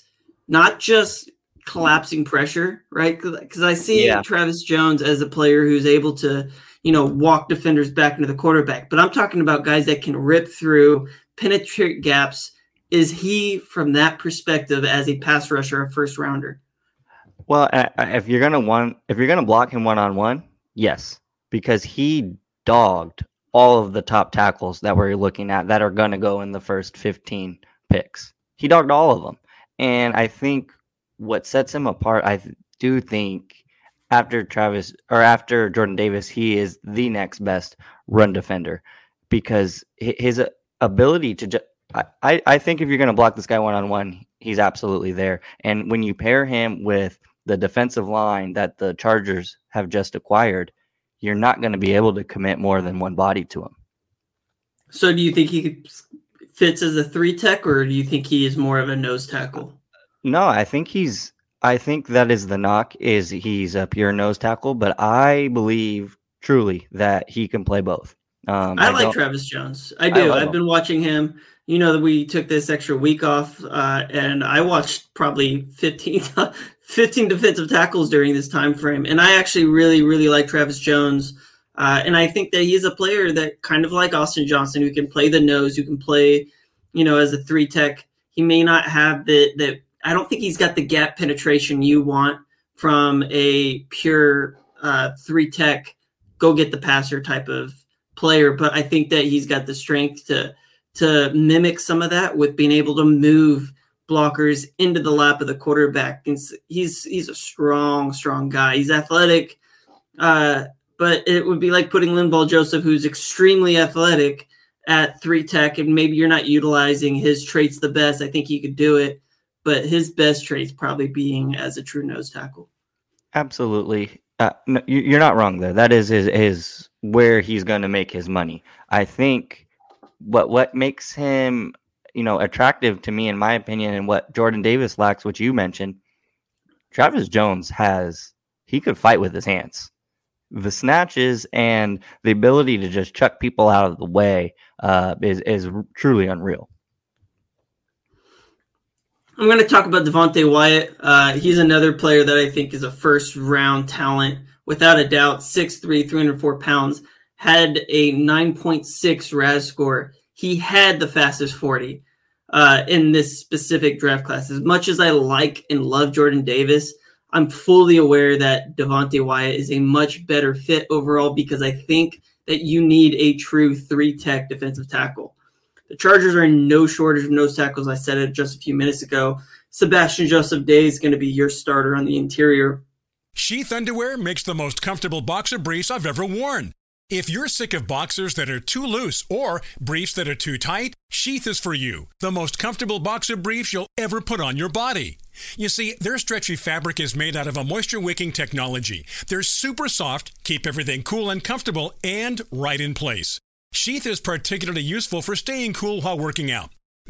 not just collapsing pressure, right? Because I see Yeah. Travis Jones as a player who's able to, you know, walk defenders back into the quarterback. But I'm talking about guys that can rip through, penetrate gaps. Is he, from that perspective, as a pass rusher, a first rounder? Well, if you're gonna one, if you're gonna block him one on one, yes, because he dogged all of the top tackles that we're looking at that are gonna go in the first 15 picks. He dogged all of them, and I think what sets him apart, I do think after Travis or after Jordan Davis, he is the next best run defender because his ability to just. I- I think if you're going to block this guy one on one, he's absolutely there. And when you pair him with the defensive line that the Chargers have just acquired, you're not going to be able to commit more than one body to him. So, do you think he fits as a three tech, or do you think he is more of a nose tackle? No, I think he's. I think that is the knock is he's a pure nose tackle, but I believe truly that he can play both. Um, I, like don't- Travis Jones. I do. love I've him. been watching him. You know that we took this extra week off, uh, and I watched probably 15, 15 defensive tackles during this time frame. And I actually really, really like Travis Jones. Uh, and I think that he's a player that kind of like Austin Johnson, who can play the nose, who can play, you know, as a three tech. He may not have the the. I don't think he's got the gap penetration you want from a pure uh, three tech, go get the passer type of player, but I think that he's got the strength to to mimic some of that with being able to move blockers into the lap of the quarterback. And s- he's he's a strong, strong guy. He's athletic, uh, but it would be like putting Linval Joseph, who's extremely athletic, at three tech, and maybe you're not utilizing his traits the best. I think he could do it, but his best traits probably being as a true nose tackle. Absolutely. Uh, no, you- you're not wrong there. That is his, his where he's going to make his money. I think what what makes him, you know, attractive to me, in my opinion, and what Jordan Davis lacks, which you mentioned, Travis Jones has he could fight with his hands. The snatches and the ability to just chuck people out of the way uh, is is truly unreal. I'm going to talk about Devonte Wyatt. Uh, he's another player that I think is a first round talent, without a doubt. 6'3, 304 pounds, had a 9.6 RAS score. He had the fastest 40 uh, in this specific draft class. As much as I like and love Jordan Davis, I'm fully aware that Devonte Wyatt is a much better fit overall because I think that you need a true three tech defensive tackle. The Chargers are in no shortage of nose tackles. I said it just a few minutes ago. Sebastian Joseph Day is going to be your starter on the interior. Sheath underwear makes the most comfortable boxer briefs I've ever worn. If you're sick of boxers that are too loose or briefs that are too tight, Sheath is for you. The most comfortable boxer briefs you'll ever put on your body. You see, their stretchy fabric is made out of a moisture wicking technology. They're super soft, keep everything cool and comfortable, and right in place. Sheath is particularly useful for staying cool while working out.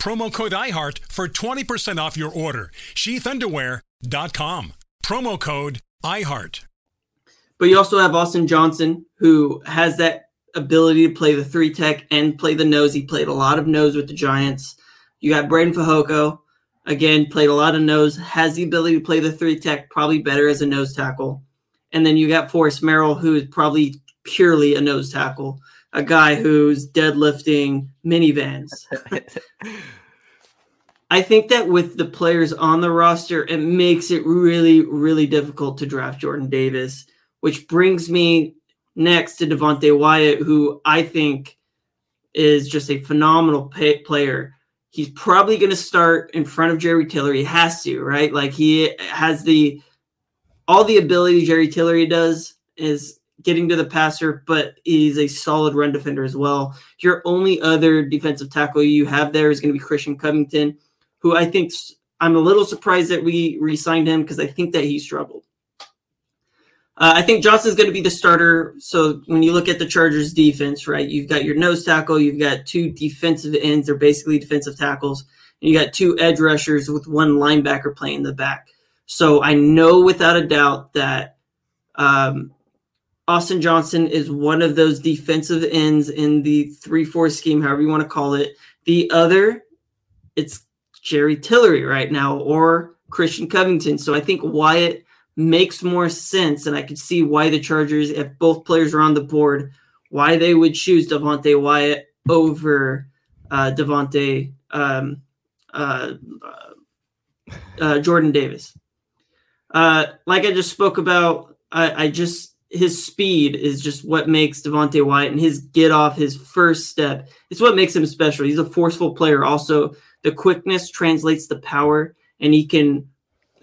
promo code iHeart for 20% off your order. sheathunderwear.com, promo code iHeart. But you also have Austin Johnson, who has that ability to play the three tech and play the nose. He played a lot of nose with the Giants. You got Breiden Fehoko, again, played a lot of nose, has the ability to play the three tech, probably better as a nose tackle. And then you got Forrest Merrill, who is probably purely a nose tackle, a guy who's deadlifting minivans. I think that with the players on the roster, it makes it really, really difficult to draft Jordan Davis, which brings me next to Devonte Wyatt, who I think is just a phenomenal pay- player. He's probably going to start in front of Jerry Tillery. He has to, right? Like he has the all the ability Jerry Tillery does is getting to the passer, but he's a solid run defender as well. Your only other defensive tackle you have there is going to be Christian Covington, who I think I'm a little surprised that we re-signed him because I think that he struggled. Uh, I think Johnson's going to be the starter. So when you look at the Chargers defense, right, you've got your nose tackle, you've got two defensive ends, they're basically defensive tackles, and you got two edge rushers with one linebacker playing the back. So I know without a doubt that um, Austin Johnson is one of those defensive ends in the 3 4 scheme, however you want to call it. The other, it's Jerry Tillery right now or Christian Covington. So I think Wyatt makes more sense, and I could see why the Chargers, if both players are on the board, why they would choose Devonte Wyatt over uh, Devonte um, uh, uh, Jordan Davis. Uh, like I just spoke about, I, I just his speed is just what makes Devonte Wyatt and his get off his first step. It's what makes him special. He's a forceful player. Also, the quickness translates to power, and he can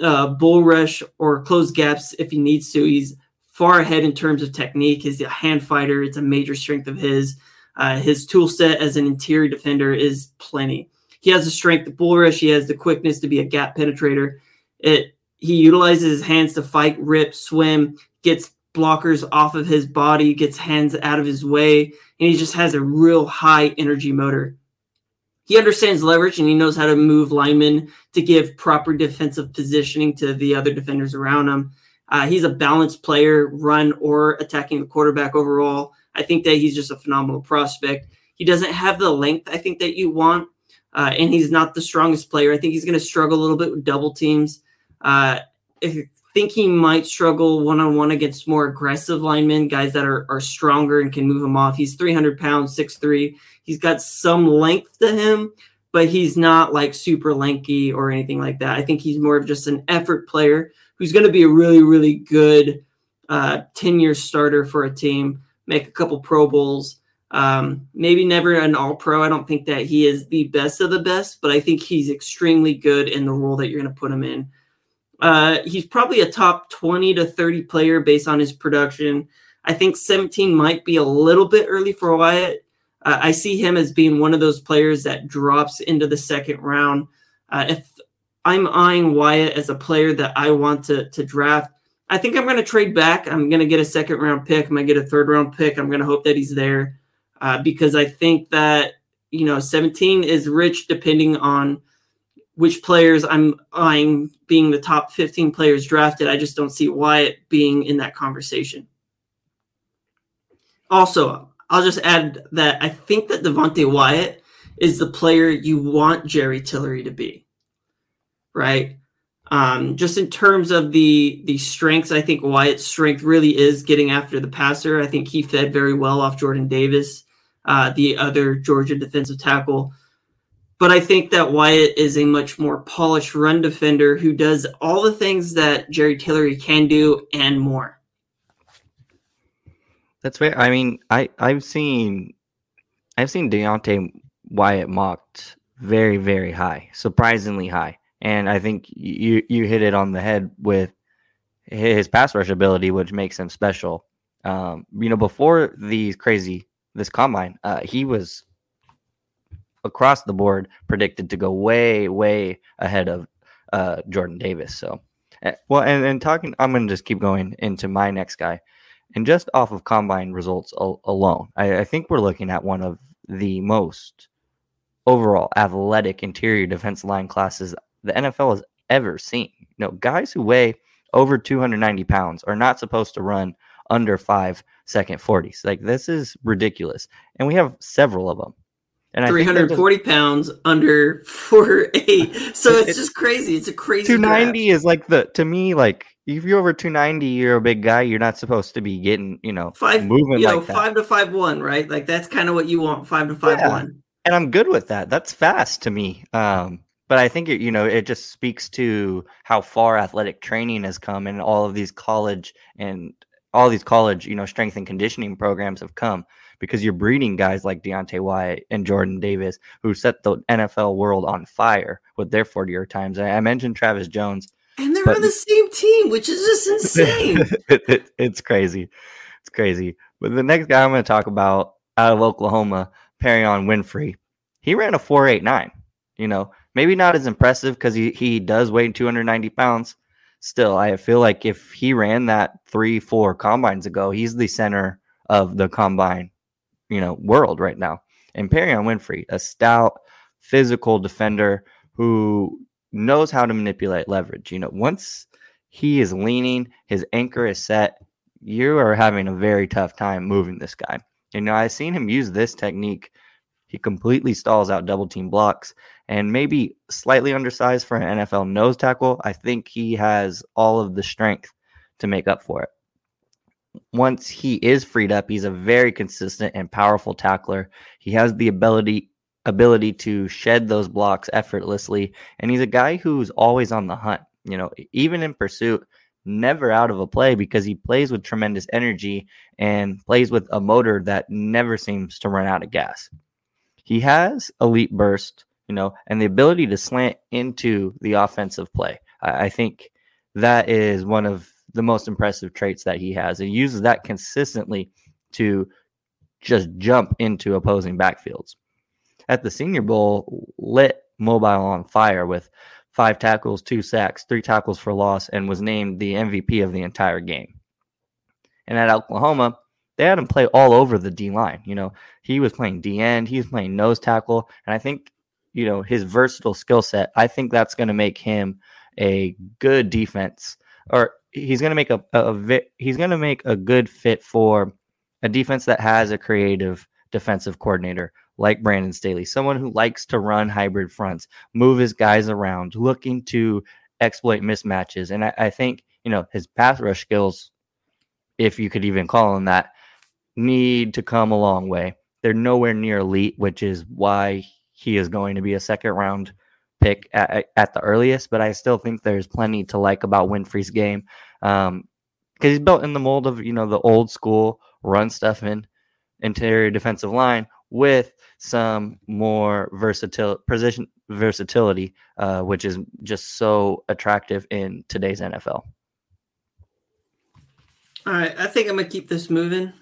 uh, bull rush or close gaps if he needs to. He's far ahead in terms of technique. He's a hand fighter. It's a major strength of his. Uh, his tool set as an interior defender is plenty. He has the strength to bull rush. He has the quickness to be a gap penetrator. It he utilizes his hands to fight, rip, swim, gets blockers off of his body, gets hands out of his way, and he just has a real high energy motor. He understands leverage and he knows how to move linemen to give proper defensive positioning to the other defenders around him. Uh, he's a balanced player, run or attacking the quarterback overall. I think that he's just a phenomenal prospect. He doesn't have the length I think that you want, uh, and he's not the strongest player. I think he's going to struggle a little bit with double teams. Uh, think he might struggle one on one against more aggressive linemen, guys that are, are stronger and can move him off. He's 300 pounds, 6'3. He's got some length to him, but he's not like super lanky or anything like that. I think he's more of just an effort player who's going to be a really, really good 10 uh, year starter for a team, make a couple Pro Bowls. Um, maybe never an all pro. I don't think that he is the best of the best, but I think he's extremely good in the role that you're going to put him in. Uh, he's probably a top 20 to 30 player based on his production. I think 17 might be a little bit early for Wyatt. Uh, I see him as being one of those players that drops into the second round. Uh, if I'm eyeing Wyatt as a player that I want to, to draft, I think I'm going to trade back. I'm going to get a second round pick. I'm going to get a third round pick. I'm going to hope that he's there uh, because I think that, you know, 17 is rich depending on which players I'm eyeing being the top 15 players drafted. I just don't see Wyatt being in that conversation. Also, I'll just add that I think that Devonte Wyatt is the player you want Jerry Tillery to be, right? Um, just in terms of the the strengths, I think Wyatt's strength really is getting after the passer. I think he fed very well off Jordan Davis, uh, the other Georgia defensive tackle. But I think that Wyatt is a much more polished run defender who does all the things that Jerry Tillery can do and more. That's fair. I mean, I I've seen I've seen Devonte Wyatt mocked very very high, surprisingly high, and I think you you hit it on the head with his pass rush ability, which makes him special. Um, you know, before these crazy this combine, uh, he was across the board predicted to go way way ahead of uh, Jordan Davis. So, eh, well, and and talking, I'm going to just keep going into my next guy. And just off of combine results al- alone, I, I think we're looking at one of the most overall athletic interior defense line classes the NFL has ever seen. You know, guys who weigh over 290 pounds are not supposed to run under five second 40s. Like, this is ridiculous. And we have several of them. And 340 just, pounds under four eight. So it's, it's, just crazy. It's a crazy. 290 is like the to me like if you're over 290, you're a big guy. You're not supposed to be getting you know five moving you like know that. five to five one, right? Like that's kind of what you want. Five to five yeah. one. And I'm good with that. That's fast to me. Um, but I think it, you know it just speaks to how far athletic training has come and all of these college and all these college you know strength and conditioning programs have come because you're breeding guys like Devonte Wyatt and Jordan Davis who set the NFL world on fire with their 40 year times. I, mentioned Travis Jones. And they're but, on the same team, which is just insane. it, it, it's crazy. It's crazy. But the next guy I'm going to talk about out of Oklahoma, Perrion Winfrey, he ran a 4.89. You know, maybe not as impressive because he, he does weigh 290 pounds. Still, I feel like if he ran that three, four combines ago, he's the center of the combine, you know, world right now. And Perrion Winfrey, a stout, physical defender who knows how to manipulate leverage. You know, once he is leaning, his anchor is set, you are having a very tough time moving this guy. You know, I've seen him use this technique. He completely stalls out double team blocks and maybe slightly undersized for an NFL nose tackle. I think he has all of the strength to make up for it. Once he is freed up, he's a very consistent and powerful tackler. He has the ability ability to shed those blocks effortlessly and he's a guy who's always on the hunt. You know, even in pursuit, never out of a play because he plays with tremendous energy and plays with a motor that never seems to run out of gas. He has elite burst, you know, and the ability to slant into the offensive play. I, I think that is one of the most impressive traits that he has. He uses that consistently to just jump into opposing backfields. At the Senior Bowl, lit Mobile on fire with five tackles, two sacks, three tackles for loss, and was named the MVP of the entire game. And at Oklahoma, they had him play all over the D line. You know, he was playing D end, he was playing nose tackle, and I think, you know, his versatile skill set, I think that's going to make him a good defense, or he's going to make a, a, a he's going to make a good fit for a defense that has a creative defensive coordinator like Brandon Staley, someone who likes to run hybrid fronts, move his guys around, looking to exploit mismatches. And I, I think, you know, his pass rush skills, if you could even call them that, need to come a long way. They're nowhere near elite, which is why he is going to be a second round pick at, at the earliest. But I still think there's plenty to like about Winfrey's game because um, he's built in the mold of, you know, the old school run stuff in interior defensive line with some more versatile position versatility, uh, which is just so attractive in today's NFL. All right, I think I'm gonna keep this moving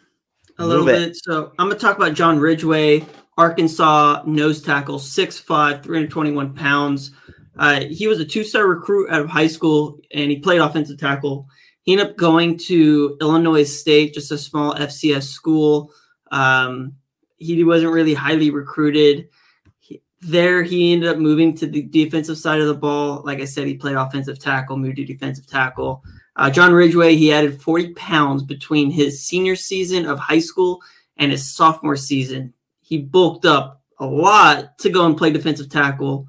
a, a little, bit. bit. So I'm gonna talk about John Ridgeway, Arkansas nose tackle, 6'5", 321 pounds. Uh, he was a two-star recruit out of high school, and he played offensive tackle. He ended up going to Illinois State, just a small FCS school. Um, he wasn't really highly recruited. He, there, he ended up moving to the defensive side of the ball. Like I said, he played offensive tackle, moved to defensive tackle. Uh, John Ridgeway, he added 40 pounds between his senior season of high school and his sophomore season. He bulked up a lot to go and play defensive tackle.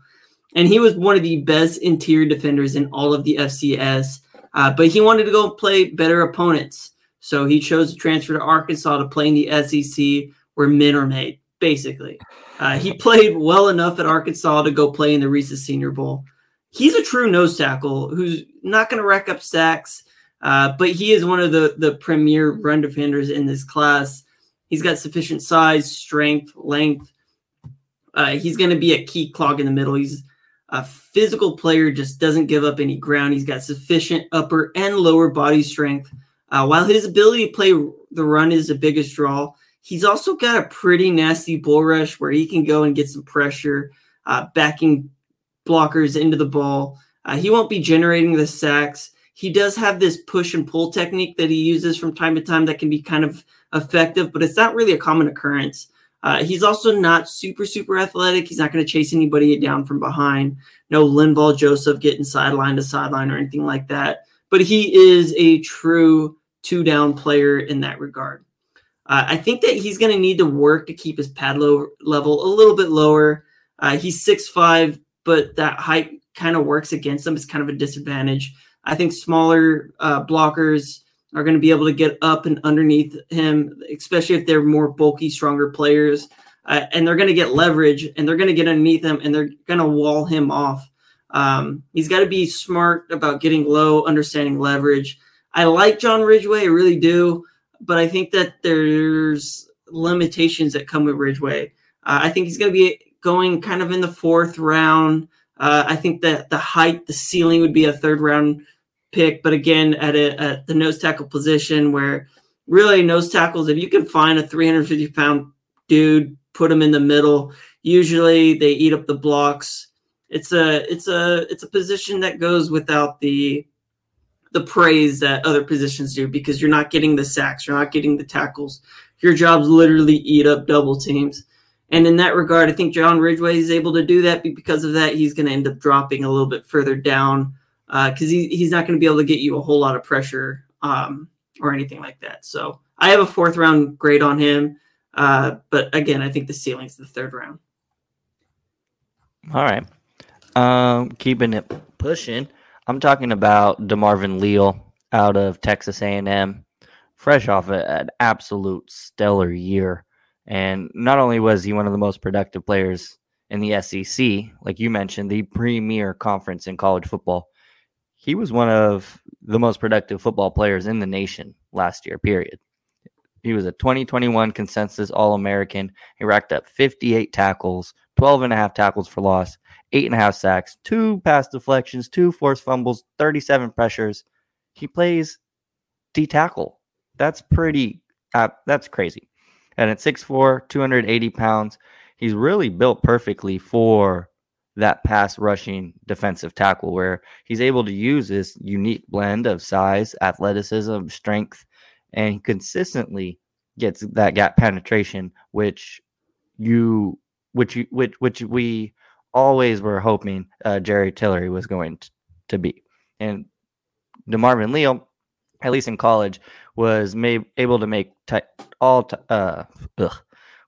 And he was one of the best interior defenders in all of the FCS. Uh, but he wanted to go play better opponents. So he chose to transfer to Arkansas to play in the SEC, where men are made, basically. Uh, he played well enough at Arkansas to go play in the Reese's Senior Bowl. He's a true nose tackle who's not going to rack up sacks, uh, but he is one of the, the premier run defenders in this class. He's got sufficient size, strength, length. Uh, he's going to be a key clog in the middle. He's a physical player, just doesn't give up any ground. He's got sufficient upper and lower body strength. Uh, while his ability to play the run is the biggest draw, He's also got a pretty nasty bull rush where he can go and get some pressure, uh, backing blockers into the ball. Uh, he won't be generating the sacks. He does have this push and pull technique that he uses from time to time that can be kind of effective, but it's not really a common occurrence. Uh, he's also not super, super athletic. He's not going to chase anybody down from behind. No Linval Joseph getting sideline to sideline or anything like that. But he is a true two down player in that regard. Uh, I think that he's going to need to work to keep his pad low, level a little bit lower. Uh, he's six five, but that height kind of works against him. It's kind of a disadvantage. I think smaller uh, blockers are going to be able to get up and underneath him, especially if they're more bulky, stronger players. Uh, and they're going to get leverage and they're going to get underneath him and they're going to wall him off. Um, he's got to be smart about getting low, understanding leverage. I like John Ridgeway, I really do but I think that there's limitations that come with Ridgeway. Uh, I think he's going to be going kind of in the fourth round. Uh, I think that the height, the ceiling would be a third round pick, but again, at, a, at the nose tackle position, where really nose tackles, if you can find a 350 pound dude, put him in the middle. Usually, they eat up the blocks. It's a it's a it's a position that goes without the the praise that other positions do because you're not getting the sacks, you're not getting the tackles. Your job's literally eat up double teams. And in that regard, I think John Ridgeway is able to do that. Because of that, he's going to end up dropping a little bit further down because uh, he, he's not going to be able to get you a whole lot of pressure um, or anything like that. So I have a fourth round grade on him. Uh, but again, I think the ceiling's the third round. All right. Um, keeping it pushing. I'm talking about DeMarvin Leal out of Texas A&M, fresh off a, an absolute stellar year. And not only was he one of the most productive players in the SEC, like you mentioned, the premier conference in college football, he was one of the most productive football players in the nation last year, period. He was a 2021 consensus All American. He racked up 58 tackles, 12 and a half tackles for loss, eight and a half sacks, two pass deflections, two forced fumbles, 37 pressures. He plays D tackle. That's pretty, uh, that's crazy. And at 6'4, 280 pounds, he's really built perfectly for that pass rushing defensive tackle where he's able to use this unique blend of size, athleticism, strength, and consistently gets that gap penetration, which you which you which which we always were hoping uh, Jerry Tillery was going to, to be. And DeMarvin Leal, at least in college, was made, able to make ty- all t- uh, ugh,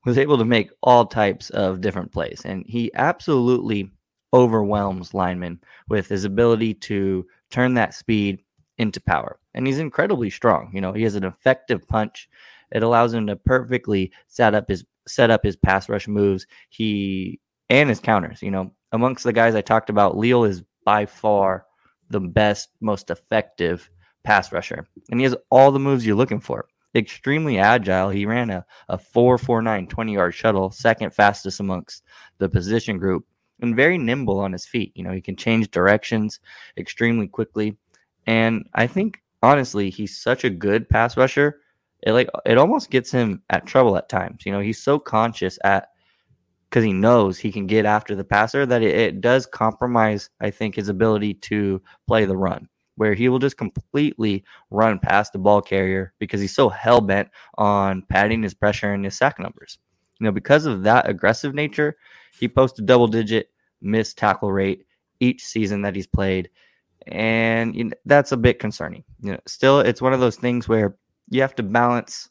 was able to make all types of different plays, and he absolutely overwhelms linemen with his ability to turn that speed into power. And he's incredibly strong. You know, he has an effective punch. It allows him to perfectly set up his set up his pass rush moves. He and his counters. You know, amongst the guys I talked about, Leal is by far the best, most effective pass rusher. And he has all the moves you're looking for. Extremely agile. He ran a, a 449 20 yard shuttle, second fastest amongst the position group, and very nimble on his feet. You know, he can change directions extremely quickly. And I think honestly, he's such a good pass rusher. It like it almost gets him at trouble at times. You know, he's so conscious at because he knows he can get after the passer that it, it, does compromise, I think, his ability to play the run, where he will just completely run past the ball carrier because he's so hell bent on padding his pressure and his sack numbers. You know, because of that aggressive nature, he posted a double digit missed tackle rate each season that he's played. And you know, that's a bit concerning. You know, still, it's one of those things where you have to balance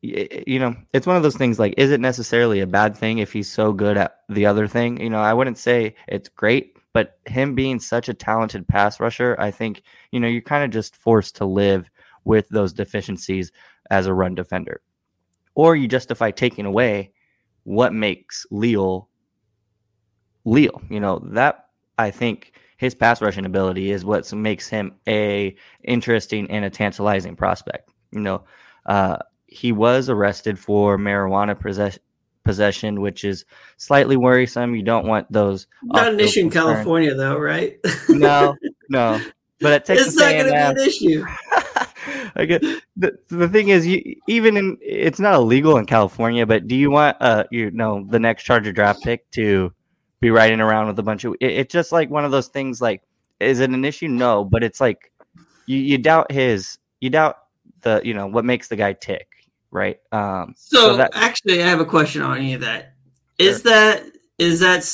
you know, it's one of those things like, is it necessarily a bad thing if he's so good at the other thing? You know, I wouldn't say it's great, but him being such a talented pass rusher, I think, you know, you're kind of just forced to live with those deficiencies as a run defender. Or you justify taking away what makes Leal Leal. You know, that I think his pass rushing ability is what makes him a interesting and a tantalizing prospect. You know, uh, he was arrested for marijuana possess- possession, which is slightly worrisome. You don't want those. Not an issue in California, though, right? no, no. But at Texas it's not going to be an issue. I get the, the thing is, you even in it's not illegal in California, but do you want uh you know the next Charger draft pick to be riding around with a bunch of? It, it's just like one of those things. Like, is it an issue? No, but it's like you you doubt his you doubt the you know what makes the guy tick right? Um, so, so that, actually, I have a question on any of that. Is sure. that is that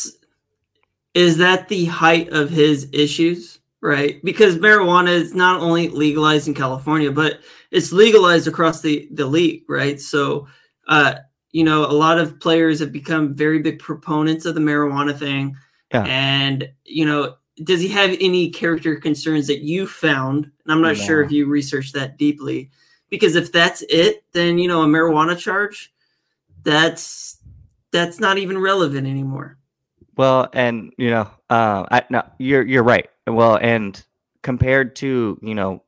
is that the height of his issues? Right, because marijuana is not only legalized in California, but it's legalized across the the league. Right, so uh, you know a lot of players have become very big proponents of the marijuana thing. Yeah. And you know, does he have any character concerns that you found? And I'm not no. sure if you researched that deeply because if that's it, then you know a marijuana charge, that's that's not even relevant anymore. Well, and you know, uh, I, no, you're you're right. Well, and compared to you know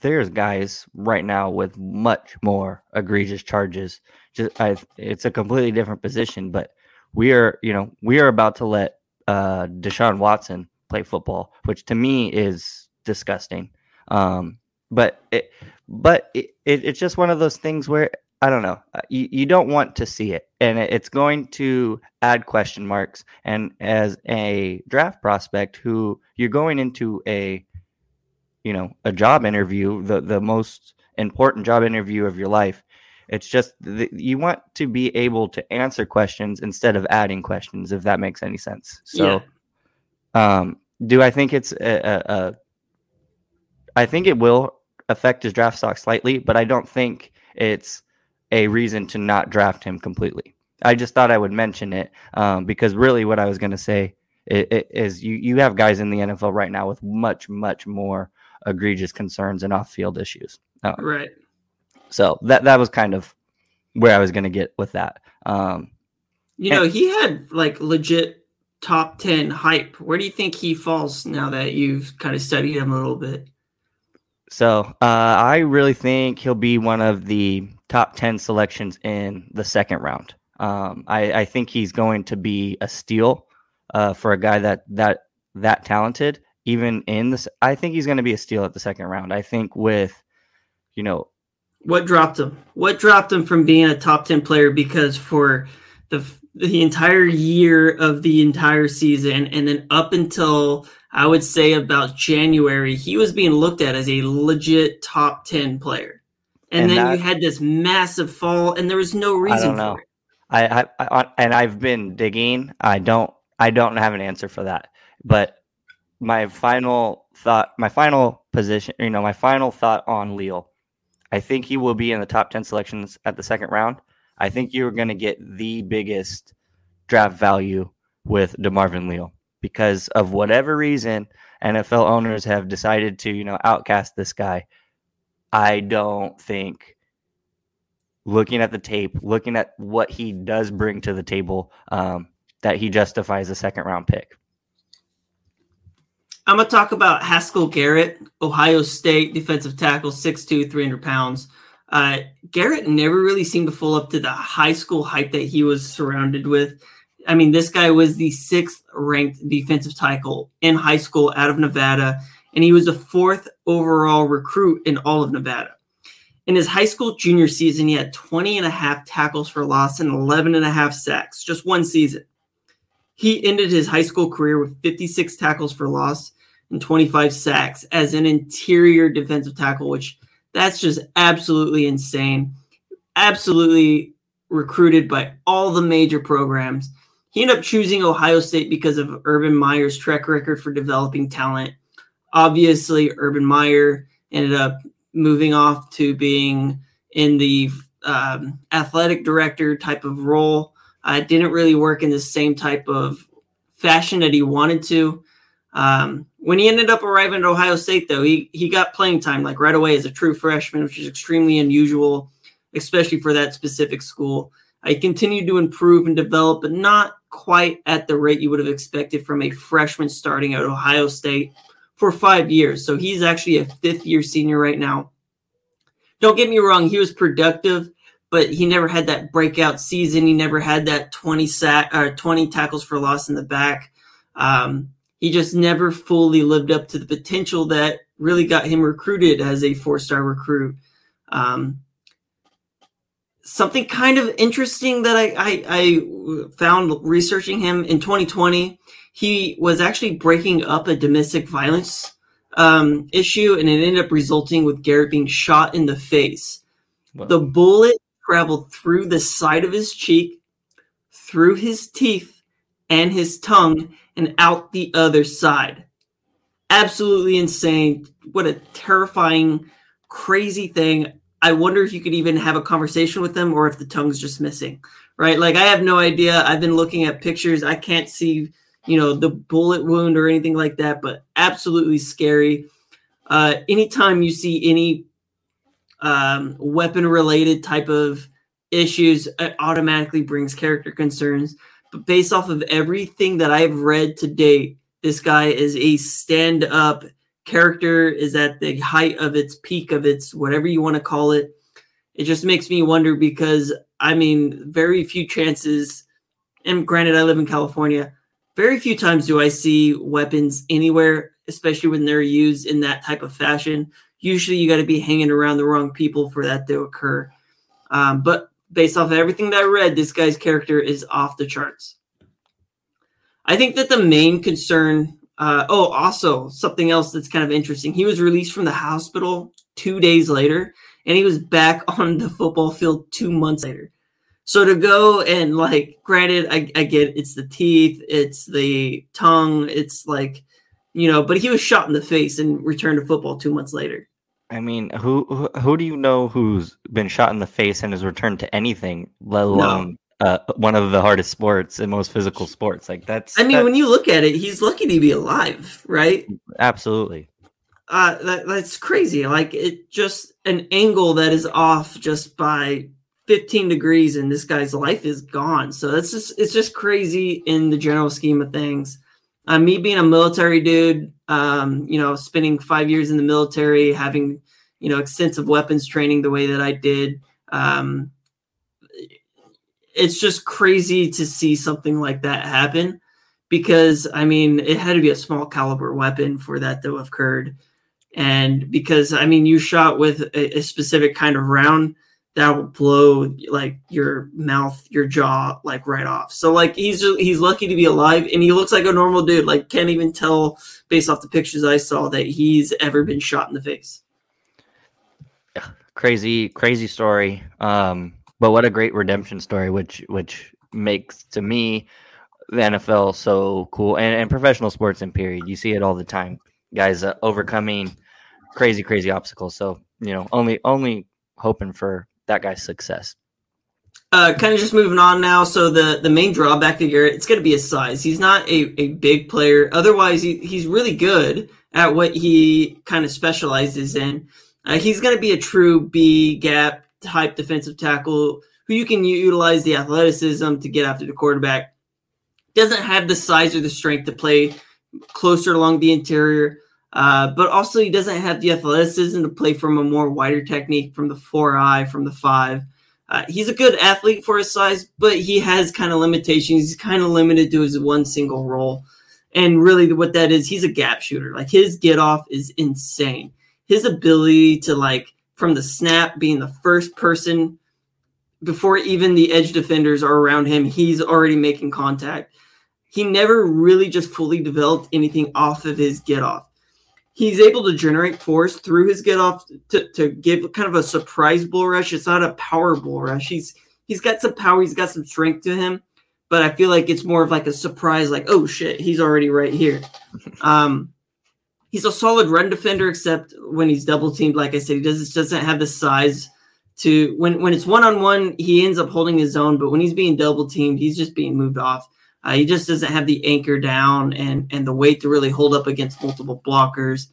there's guys right now with much more egregious charges. Just I, it's a completely different position, but we are, you know, we are about to let uh, Deshaun Watson play football, which to me is disgusting. Um, but it, but it, it, it's just one of those things where I don't know. Uh, you, you don't want to see it, and it's going to add question marks. And as a draft prospect, who you're going into a, you know, a job interview, the the most important job interview of your life. It's just the, you want to be able to answer questions instead of adding questions, if that makes any sense. So, yeah. um, do I think it's a, a, a? I think it will affect his draft stock slightly, but I don't think it's a reason to not draft him completely. I just thought I would mention it um, because really what I was going to say is, you you have guys in the NFL right now with much much more egregious concerns and off field issues. Um, right. So that that was kind of where I was going to get with that. Um, you know, and, he had like legit top ten hype. Where do you think he falls now that you've kind of studied him a little bit? So uh, I really think he'll be one of the top 10 selections in the second round. Um, I, I, think he's going to be a steal uh, for a guy that that that talented. Even in this, I think he's going to be a steal at the second round. I think with, you know, what dropped him? What dropped him from being a top ten player? Because for the the entire year of the entire season, and then up until I would say about January, he was being looked at as a legit top ten player and, and then that, you had this massive fall, and there was no reason. I don't know. I, I, I, and I've been digging. I don't I don't have an answer for that. But my final thought, my final position, you know, my final thought on Leal. I think he will be in the top ten selections at the second round. I think you're going to get the biggest draft value with DeMarvin Leal because of whatever reason, NFL owners have decided to, you know, outcast this guy I don't think looking at the tape, looking at what he does bring to the table, um, that he justifies a second round pick. I'm going to talk about Haskell Garrett, Ohio State defensive tackle, 6'2, 300 pounds. Uh, Garrett never really seemed to full up to the high school hype that he was surrounded with. I mean, this guy was the sixth ranked defensive tackle in high school out of Nevada and he was the fourth overall recruit in all of Nevada. In his high school junior season, he had 20 and a half tackles for loss and 11 and a half sacks, just one season. He ended his high school career with 56 tackles for loss and 25 sacks as an interior defensive tackle, which that's just absolutely insane. Absolutely recruited by all the major programs. He ended up choosing Ohio State because of Urban Meyer's track record for developing talent Obviously, Urban Meyer ended up moving off to being in the um, athletic director type of role. Uh, didn't really work in the same type of fashion that he wanted to. Um, when he ended up arriving at Ohio State, though, he he got playing time like right away as a true freshman, which is extremely unusual, especially for that specific school. I continued to improve and develop, but not quite at the rate you would have expected from a freshman starting at Ohio State for five years. So he's actually a fifth year senior right now. Don't get me wrong, he was productive, but he never had that breakout season. He never had that 20 sack or 20 tackles for loss in the back. Um, he just never fully lived up to the potential that really got him recruited as a four star recruit. Um, something kind of interesting that I, I, I, found researching him in 2020 he was actually breaking up a domestic violence um, issue, and it ended up resulting with Garrett being shot in the face. Wow. The bullet traveled through the side of his cheek, through his teeth and his tongue, and out the other side. Absolutely insane. What a terrifying, crazy thing. I wonder if you could even have a conversation with them or if the tongue's just missing, right? Like, I have no idea. I've been looking at pictures. I can't see you know, the bullet wound or anything like that, but absolutely scary. Uh, anytime you see any um, weapon related type of issues, it automatically brings character concerns. But based off of everything that I've read to date, this guy is a stand up, character is at the height of its peak of its whatever you want to call it. It just makes me wonder because I mean, very few chances. And granted, I live in California. Very few times do I see weapons anywhere, especially when they're used in that type of fashion. Usually, you got to be hanging around the wrong people for that to occur. Um, but based off of everything that I read, this guy's character is off the charts. I think that the main concern. Uh, oh, also something else that's kind of interesting. He was released from the hospital two days later, and he was back on the football field two months later. So to go and like, granted, I, I get it's the teeth, it's the tongue, it's like, you know, but he was shot in the face and returned to football two months later. I mean, who, who who do you know who's been shot in the face and has returned to anything, let alone no. uh, one of the hardest sports and most physical sports? Like that's. I mean, that... when you look at it, he's lucky to be alive, right? Absolutely. Uh, that, that's crazy. Like it just an angle that is off just by 15 degrees, and this guy's life is gone. So that's just it's just crazy in the general scheme of things. Uh, me being a military dude, um, you know, spending five years in the military, having you know extensive weapons training the way that I did. Um, it's just crazy to see something like that happen because I mean it had to be a small caliber weapon for that to have occurred, and because I mean you shot with a, a specific kind of round that will blow like your mouth, your jaw like right off. So like he's he's lucky to be alive, and he looks like a normal dude. Like can't even tell based off the pictures I saw that he's ever been shot in the face. Yeah, crazy, crazy story. Um, but what a great redemption story, which which makes to me the NFL so cool and, and professional sports in period. You see it all the time, guys uh, overcoming crazy, crazy obstacles. So you know, only only hoping for that guy's success. Uh, kind of just moving on now. So the the main drawback to Garrett, it's going to be his size. He's not a, a big player. Otherwise, he, he's really good at what he kind of specializes in. Uh, he's going to be a true B gap type defensive tackle who you can utilize the athleticism to get after the quarterback. Doesn't have the size or the strength to play closer along the interior. Uh, but also, he doesn't have the athleticism to play from a more wider technique from the four eye, from the five. Uh, he's a good athlete for his size, but he has kind of limitations. He's kind of limited to his one single role. And really, what that is, he's a gap shooter. Like his get off is insane. His ability to, like, from the snap, being the first person before even the edge defenders are around him, he's already making contact. He never really just fully developed anything off of his get off he's able to generate force through his get off to, to give kind of a surprise bull rush. It's not a power bull rush. He's he's got some power, he's got some strength to him, but I feel like it's more of like a surprise, like, oh shit, he's already right here. Um he's a solid run defender, except when he's double teamed, like I said, he doesn't doesn't have the size to when when it's one on one, he ends up holding his own, but when he's being double teamed, he's just being moved off. Uh, he just doesn't have the anchor down and and the weight to really hold up against multiple blockers.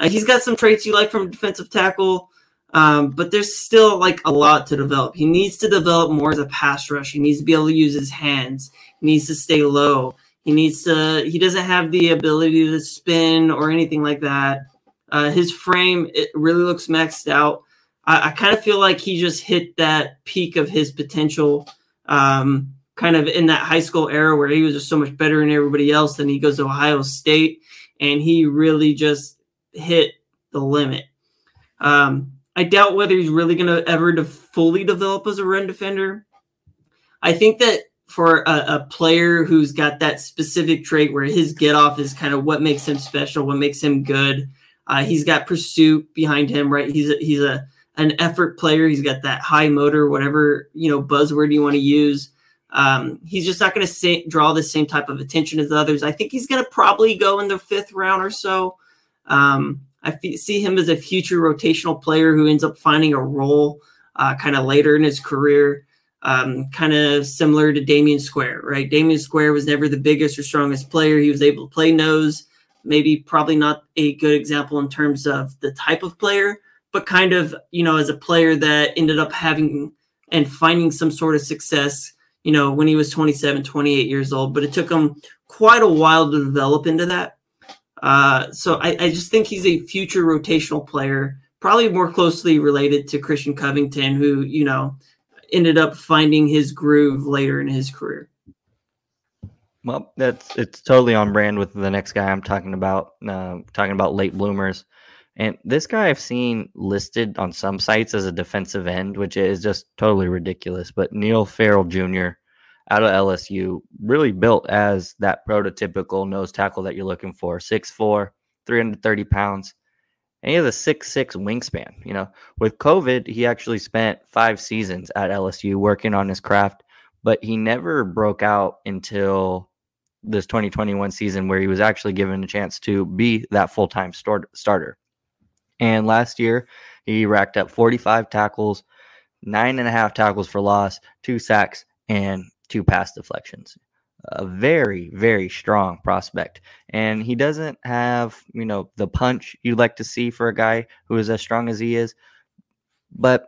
Uh, he's got some traits you like from defensive tackle, um, but there's still like a lot to develop. He needs to develop more as a pass rush. He needs to be able to use his hands. He needs to stay low. He needs to. He doesn't have the ability to spin or anything like that. Uh, his frame it really looks maxed out. I, I kind of feel like he just hit that peak of his potential. Um, kind of in that high school era where he was just so much better than everybody else. Then he goes to Ohio State and he really just hit the limit. Um, I doubt whether he's really going to ever fully develop as a run defender. I think that for a, a, player who's got that specific trait where his get off is kind of what makes him special, what makes him good. Uh, he's got pursuit behind him, right? He's a, he's a an effort player. He's got that high motor, whatever you know buzzword you want to use. Um, he's just not going to draw the same type of attention as others. I think he's going to probably go in the fifth round or so. Um, I f- see him as a future rotational player who ends up finding a role uh, kind of later in his career, um, kind of similar to Damion Square, right? Damion Square was never the biggest or strongest player. He was able to play nose, maybe probably not a good example in terms of the type of player, but kind of, you know, as a player that ended up having and finding some sort of success you know, when he was 27, 28 years old, but it took him quite a while to develop into that. Uh, so I, I just think he's a future rotational player, probably more closely related to Christian Covington, who you know ended up finding his groove later in his career. Well, that's it's totally on brand with the next guy I'm talking about. Uh, talking about late bloomers, and this guy I've seen listed on some sites as a defensive end, which is just totally ridiculous. But Neil Farrell Jr. out of LSU, really built as that prototypical nose tackle that you're looking for. 6'4", 330 pounds, and he has a six six wingspan. You know, with COVID, he actually spent five seasons at LSU working on his craft, but he never broke out until this 2021 season where he was actually given a chance to be that full time start- starter. And last year, he racked up 45 tackles, nine and a half tackles for loss, two sacks, and two pass deflections. A very, very strong prospect. And he doesn't have, you know, the punch you'd like to see for a guy who is as strong as he is, but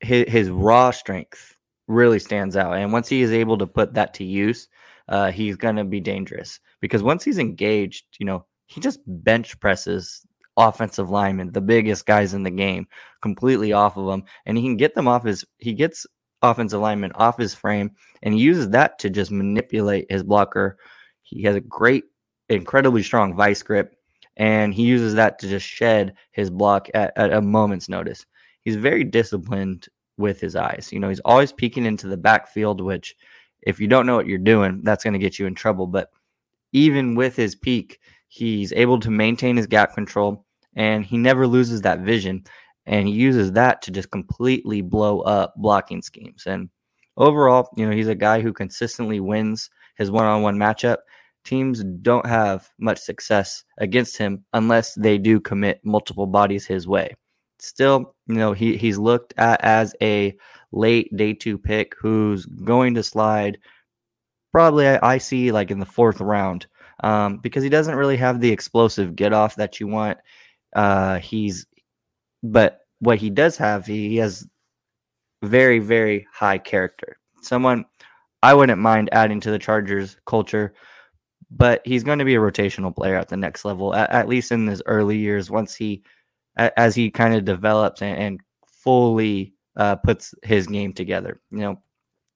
his, his raw strength really stands out. And once he is able to put that to use, uh, he's going to be dangerous because once he's engaged, you know, he just bench presses offensive linemen, the biggest guys in the game, completely off of them, and he can get them off his. He gets offensive linemen off his frame, and he uses that to just manipulate his blocker. He has a great, incredibly strong vice grip, and he uses that to just shed his block at, at a moment's notice. He's very disciplined with his eyes. You know, he's always peeking into the backfield, which if you don't know what you're doing, that's going to get you in trouble. But even with his peak, he's able to maintain his gap control and he never loses that vision. And he uses that to just completely blow up blocking schemes. And overall, you know, he's a guy who consistently wins his one on one matchup. Teams don't have much success against him unless they do commit multiple bodies his way. Still, you know, he, he's looked at as a late day two pick who's going to slide probably I, I see like in the fourth round um, because he doesn't really have the explosive get off that you want. Uh, he's, but what he does have, he has very, very high character. Someone I wouldn't mind adding to the Chargers culture, but he's going to be a rotational player at the next level, at, at least in his early years. Once he, as he kind of develops and, and fully uh, puts his game together, you know,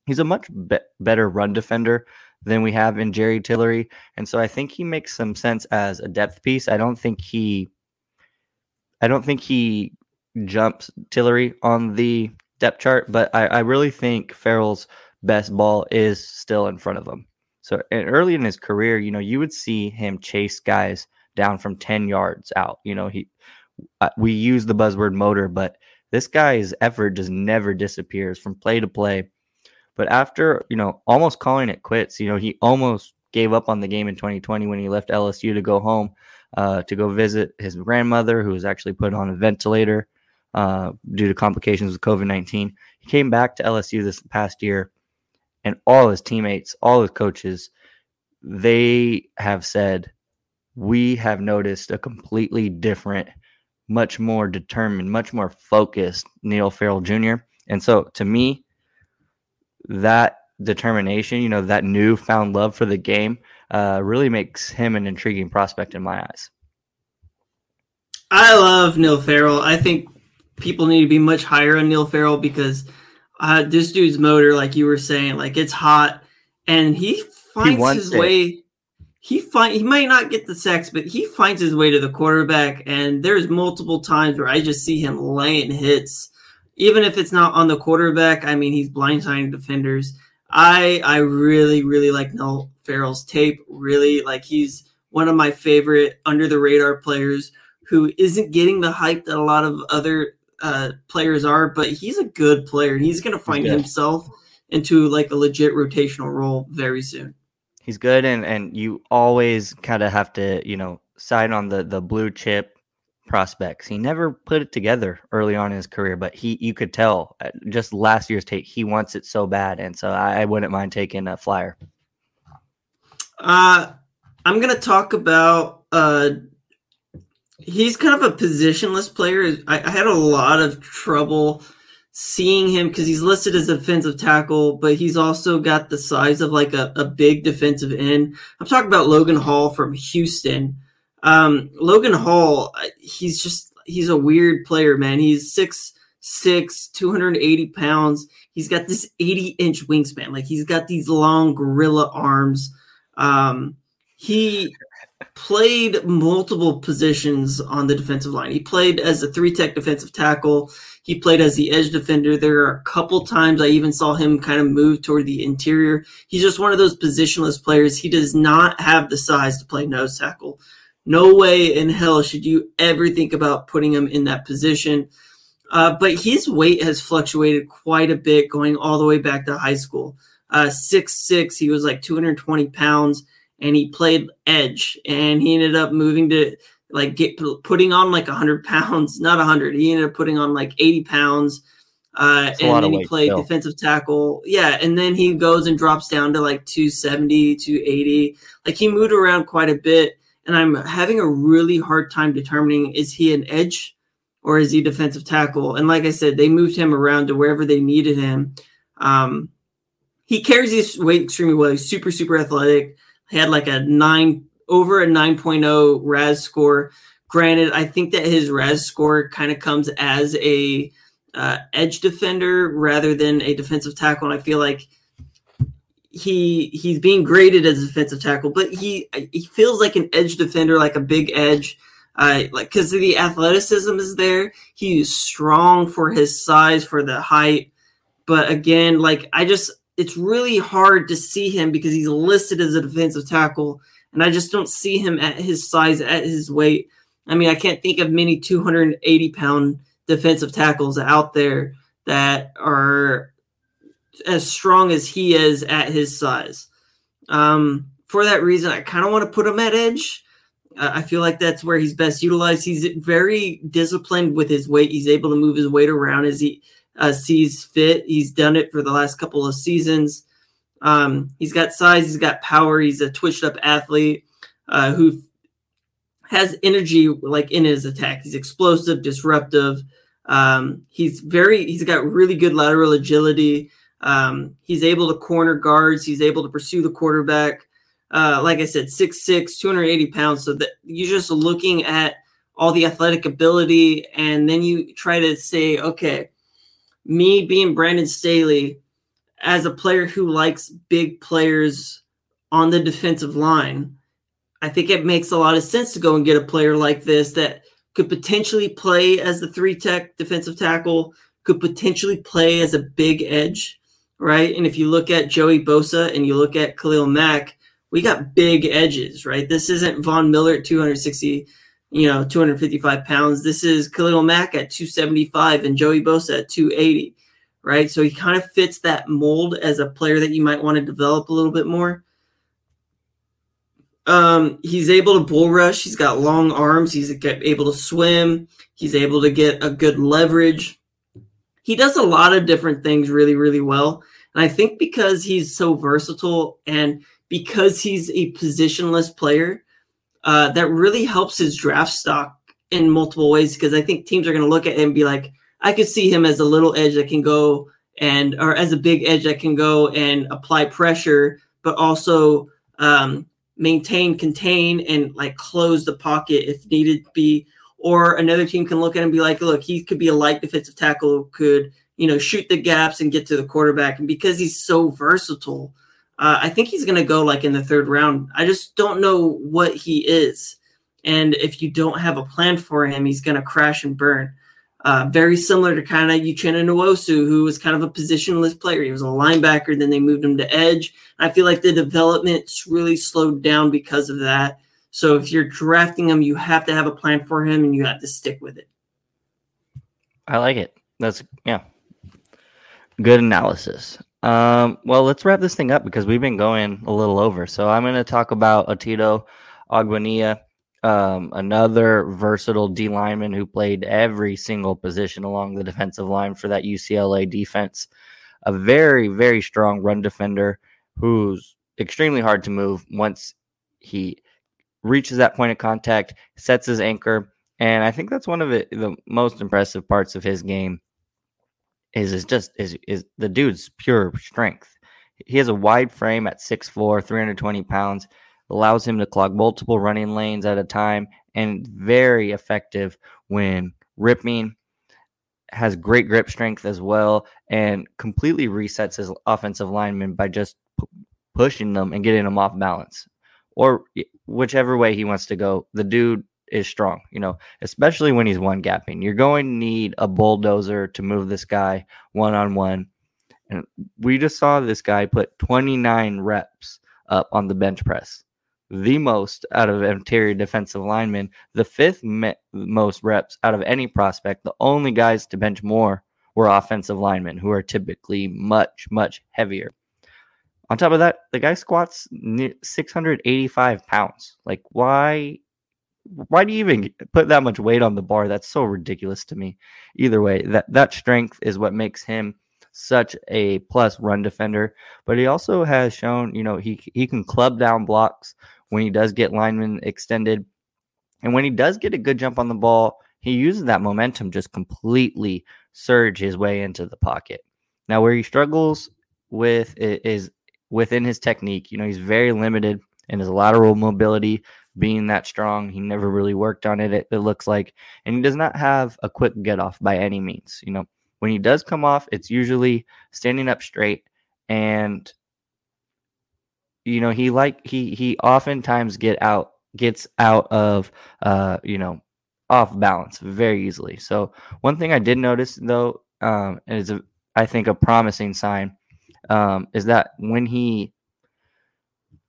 he's a much be- better run defender than we have in Jerry Tillery, and so I think he makes some sense as a depth piece. I don't think he I don't think he jumps Tillery on the depth chart, but I, I really think Farrell's best ball is still in front of him. So early in his career, you know, you would see him chase guys down from 10 yards out. You know, he uh, we use the buzzword motor, but this guy's effort just never disappears from play to play. But after, you know, almost calling it quits, you know, he almost gave up on the game in 2020 when he left LSU to go home uh, to go visit his grandmother, who was actually put on a ventilator uh, due to complications with COVID 19. He came back to LSU this past year, and all his teammates, all his coaches, they have said, We have noticed a completely different, much more determined, much more focused Neil Farrell Jr. And so to me, that determination, you know, that newfound love for the game uh, really makes him an intriguing prospect in my eyes. I love Neil Farrell. I think people need to be much higher on Neil Farrell because uh, this dude's motor, like you were saying, like it's hot, and he finds he his it. way. He find he might not get the sacks, but he finds his way to the quarterback. And there's multiple times where I just see him laying hits, even if it's not on the quarterback. I mean, he's blindsiding defenders. I I really really like Neil Farrell's tape. Really like he's one of my favorite under the radar players who isn't getting the hype that a lot of other uh, players are, but he's a good player. He's going to find himself into like a legit rotational role very soon. He's good, and and you always kind of have to you know side on the the blue chip prospects. He never put it together early on in his career, but he you could tell uh, just last year's take he wants it so bad, and so I, I wouldn't mind taking a flyer. Uh, I'm gonna talk about uh, he's kind of a positionless player. I, I had a lot of trouble seeing him because he's listed as a defensive tackle, but he's also got the size of like a, a big defensive end. I'm talking about Logan Hall from Houston. Um, Logan Hall, he's just he's a weird player, man. He's six six, 280 pounds. He's got this 80 inch wingspan. Like he's got these long gorilla arms. Um, he played multiple positions on the defensive line. He played as a three tech defensive tackle. He played as the edge defender. There are a couple times I even saw him kind of move toward the interior. He's just one of those positionless players. He does not have the size to play nose tackle. No way in hell should you ever think about putting him in that position. Uh, but his weight has fluctuated quite a bit going all the way back to high school. Uh, six six, he was like 220 pounds, and he played edge, and he ended up moving to like get putting on like 100 pounds, not 100. He ended up putting on like 80 pounds. Uh, and then he played still. defensive tackle. Yeah, and then he goes and drops down to like 270, 280. Like he moved around quite a bit, and I'm having a really hard time determining is he an edge or is he defensive tackle? And like I said, they moved him around to wherever they needed him. Um, he carries his weight extremely well. He's super, super athletic. He had like a nine over a 9.0 RAS score. Granted, I think that his RAS score kind of comes as a uh, edge defender rather than a defensive tackle, and I feel like he he's being graded as a defensive tackle, but he he feels like an edge defender, like a big edge. Uh, like because the athleticism is there. He's strong for his size, for the height. But again, like I just, it's really hard to see him because he's listed as a defensive tackle, and I just don't see him at his size, at his weight. I mean, I can't think of many 280 pound defensive tackles out there that are as strong as he is at his size. Um, for that reason, I kind of want to put him at edge. I feel like that's where he's best utilized. He's very disciplined with his weight. He's able to move his weight around as he uh, sees fit. He's done it for the last couple of seasons. Um, he's got size. He's got power. He's a twitched up athlete uh, who has energy like in his attack. He's explosive, disruptive. Um, he's very. He's got really good lateral agility. Um, he's able to corner guards. He's able to pursue the quarterback uh, like I said, 6'6, 280 pounds. So that you're just looking at all the athletic ability, and then you try to say, okay, me being Brandon Staley as a player who likes big players on the defensive line, I think it makes a lot of sense to go and get a player like this that could potentially play as the three tech defensive tackle, could potentially play as a big edge, right? And if you look at Joey Bosa and you look at Khalil Mack, we got big edges, right? This isn't Von Miller at 260, you know, 255 pounds. This is Khalil Mack at 275 and Joey Bosa at 280, right? So he kind of fits that mold as a player that you might want to develop a little bit more. Um, he's able to bull rush. He's got long arms. He's able to swim. He's able to get a good leverage. He does a lot of different things really, really well. And I think because he's so versatile and because he's a positionless player, uh, that really helps his draft stock in multiple ways. Because I think teams are going to look at him and be like, I could see him as a little edge that can go and, or as a big edge that can go and apply pressure, but also um, maintain, contain, and like close the pocket if needed be. Or another team can look at him and be like, look, he could be a light defensive tackle, could you know shoot the gaps and get to the quarterback. And because he's so versatile, uh, I think he's going to go like in the third round. I just don't know what he is. And if you don't have a plan for him, he's going to crash and burn. Uh, very similar to kind of Uchenna Nwosu, who was kind of a positionless player. He was a linebacker, then they moved him to edge. I feel like the development's really slowed down because of that. So if you're drafting him, you have to have a plan for him and you have to stick with it. I like it. That's, yeah. Good analysis. Um, well, let's wrap this thing up because we've been going a little over. So I'm going to talk about Otito Ogbonnia, um, another versatile D lineman who played every single position along the defensive line for that UCLA defense. A very, very strong run defender who's extremely hard to move once he reaches that point of contact, sets his anchor. And I think that's one of the most impressive parts of his game is is just is is the dude's pure strength. He has a wide frame at 6'4, 320 pounds, allows him to clog multiple running lanes at a time, and very effective when ripping. Has great grip strength as well, and completely resets his offensive lineman by just p- pushing them and getting them off balance, or whichever way he wants to go. The dude is strong, you know, especially when he's one gapping. You're going to need a bulldozer to move this guy one on one. And we just saw this guy put 29 reps up on the bench press, the most out of interior defensive linemen, the fifth me- most reps out of any prospect. The only guys to bench more were offensive linemen who are typically much, much heavier. On top of that, the guy squats 685 pounds. Like, why why do you even put that much weight on the bar? That's so ridiculous to me. Either way, that that strength is what makes him such a plus run defender. But he also has shown, you know, he he can club down blocks when he does get linemen extended, and when he does get a good jump on the ball, he uses that momentum just completely surge his way into the pocket. Now, where he struggles with is within his technique. You know, he's very limited in his lateral mobility being that strong. He never really worked on it, it, it looks like. And he does not have a quick get off by any means. You know, when he does come off, it's usually standing up straight and you know, he like he he oftentimes get out gets out of uh, you know, off balance very easily. So one thing I did notice though, um, is a, I think a promising sign, um, is that when he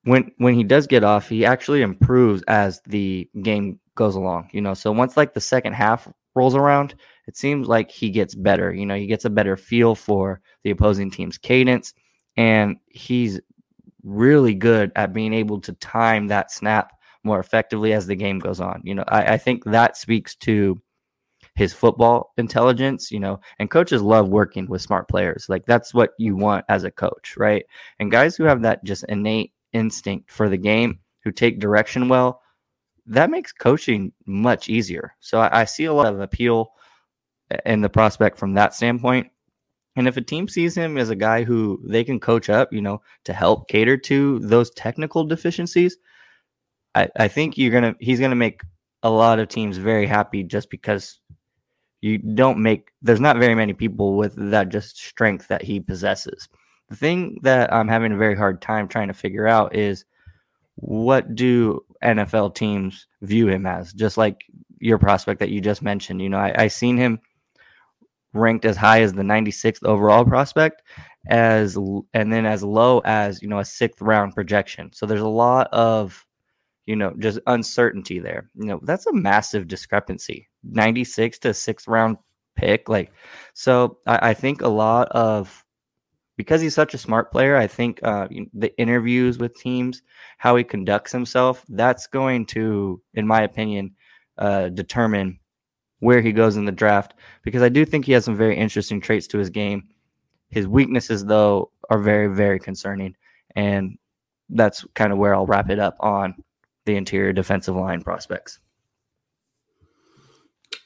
when when he does get off, he actually improves as the game goes along. You know, so once like the second half rolls around, it seems like he gets better. You know, he gets a better feel for the opposing team's cadence, and he's really good at being able to time that snap more effectively as the game goes on. You know, I, I think that speaks to his football intelligence, you know, and coaches love working with smart players. Like that's what you want as a coach, right? And guys who have that just innate instinct for the game, who take direction well, that makes coaching much easier. So I, I see a lot of appeal eh, in the prospect from that standpoint. And if a team sees him as a guy who they can coach up, you know, to help cater to those technical deficiencies, I, I think you're gonna he's gonna make a lot of teams very happy just because you don't make there's not very many people with that just strength that he possesses. The thing that I'm having a very hard time trying to figure out is what do NFL teams view him as? Just like your prospect that you just mentioned. You know, I, I seen him ranked as high as the 96th overall prospect as and then as low as you know a sixth round projection so there's a lot of you know just uncertainty there you know that's a massive discrepancy 96 to sixth round pick like so I, I think a lot of because he's such a smart player, I think uh, the interviews with teams, how he conducts himself, that's going to, in my opinion, uh, determine where he goes in the draft. Because I do think he has some very interesting traits to his game. His weaknesses, though, are very, very concerning. And that's kind of where I'll wrap it up on the interior defensive line prospects.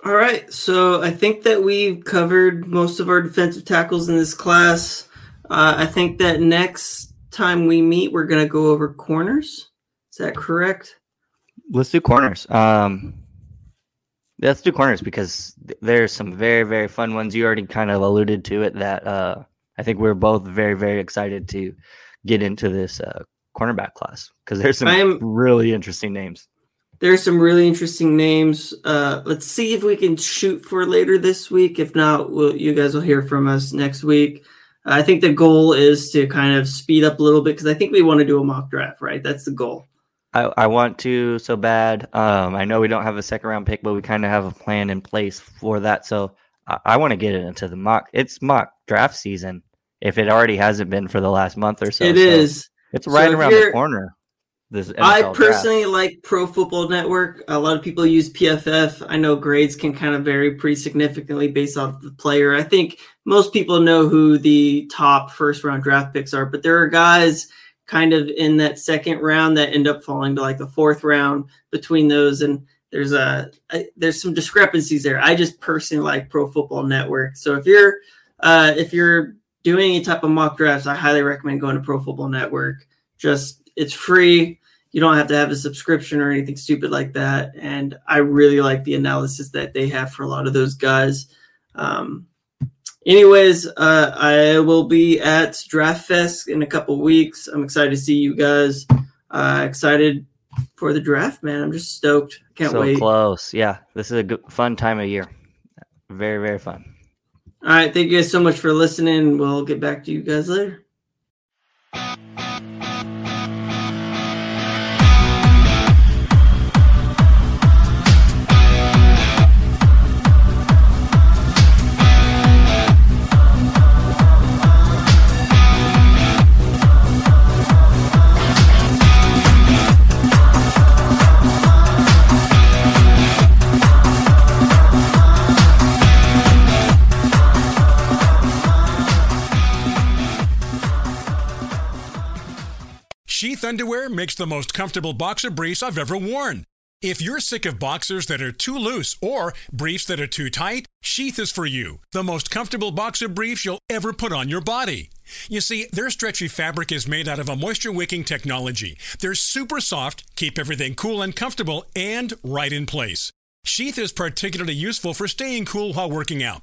All right. So I think that we've covered most of our defensive tackles in this class. Uh, I think that next time we meet, we're going to go over corners. Is that correct? Let's do corners. Um, let's do corners because th- there's some very, very fun ones. You already kind of alluded to it that uh, I think we're both very, very excited to get into this uh, cornerback class because there's some am, really interesting names. There's some really interesting names. Uh, let's see if we can shoot for later this week. If not, we'll, you guys will hear from us next week. I think the goal is to kind of speed up a little bit because I think we want to do a mock draft, right? That's the goal. I, I want to so bad. Um, I know we don't have a second round pick, but we kind of have a plan in place for that. So I, I want to get it into the mock. It's mock draft season. If it already hasn't been for the last month or so, it so is. It's right so around the corner. This I personally draft. like Pro Football Network. A lot of people use PFF. I know grades can kind of vary pretty significantly based off the player. I think most people know who the top first round draft picks are, but there are guys kind of in that second round that end up falling to like the fourth round between those and there's a, a there's some discrepancies there. I just personally like Pro Football Network. So if you're uh, if you're doing any type of mock drafts, I highly recommend going to Pro Football Network. Just it's free you don't have to have a subscription or anything stupid like that. And I really like the analysis that they have for a lot of those guys. Um, anyways, uh, I will be at Draft Fest in a couple weeks. I'm excited to see you guys. Uh, excited for the draft, man. I'm just stoked. Can't so wait. close. Yeah, this is a good, fun time of year. Very, very fun. All right. Thank you guys so much for listening. We'll get back to you guys later. Underwear makes the most comfortable boxer briefs I've ever worn. If you're sick of boxers that are too loose or briefs that are too tight, Sheath is for you. The most comfortable boxer briefs you'll ever put on your body. You see, their stretchy fabric is made out of a moisture wicking technology. They're super soft, keep everything cool and comfortable, and right in place. Sheath is particularly useful for staying cool while working out.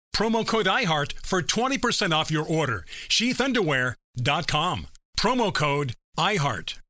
Promo code iHeart for 20% off your order. Sheathunderwear.com. Promo code iHeart.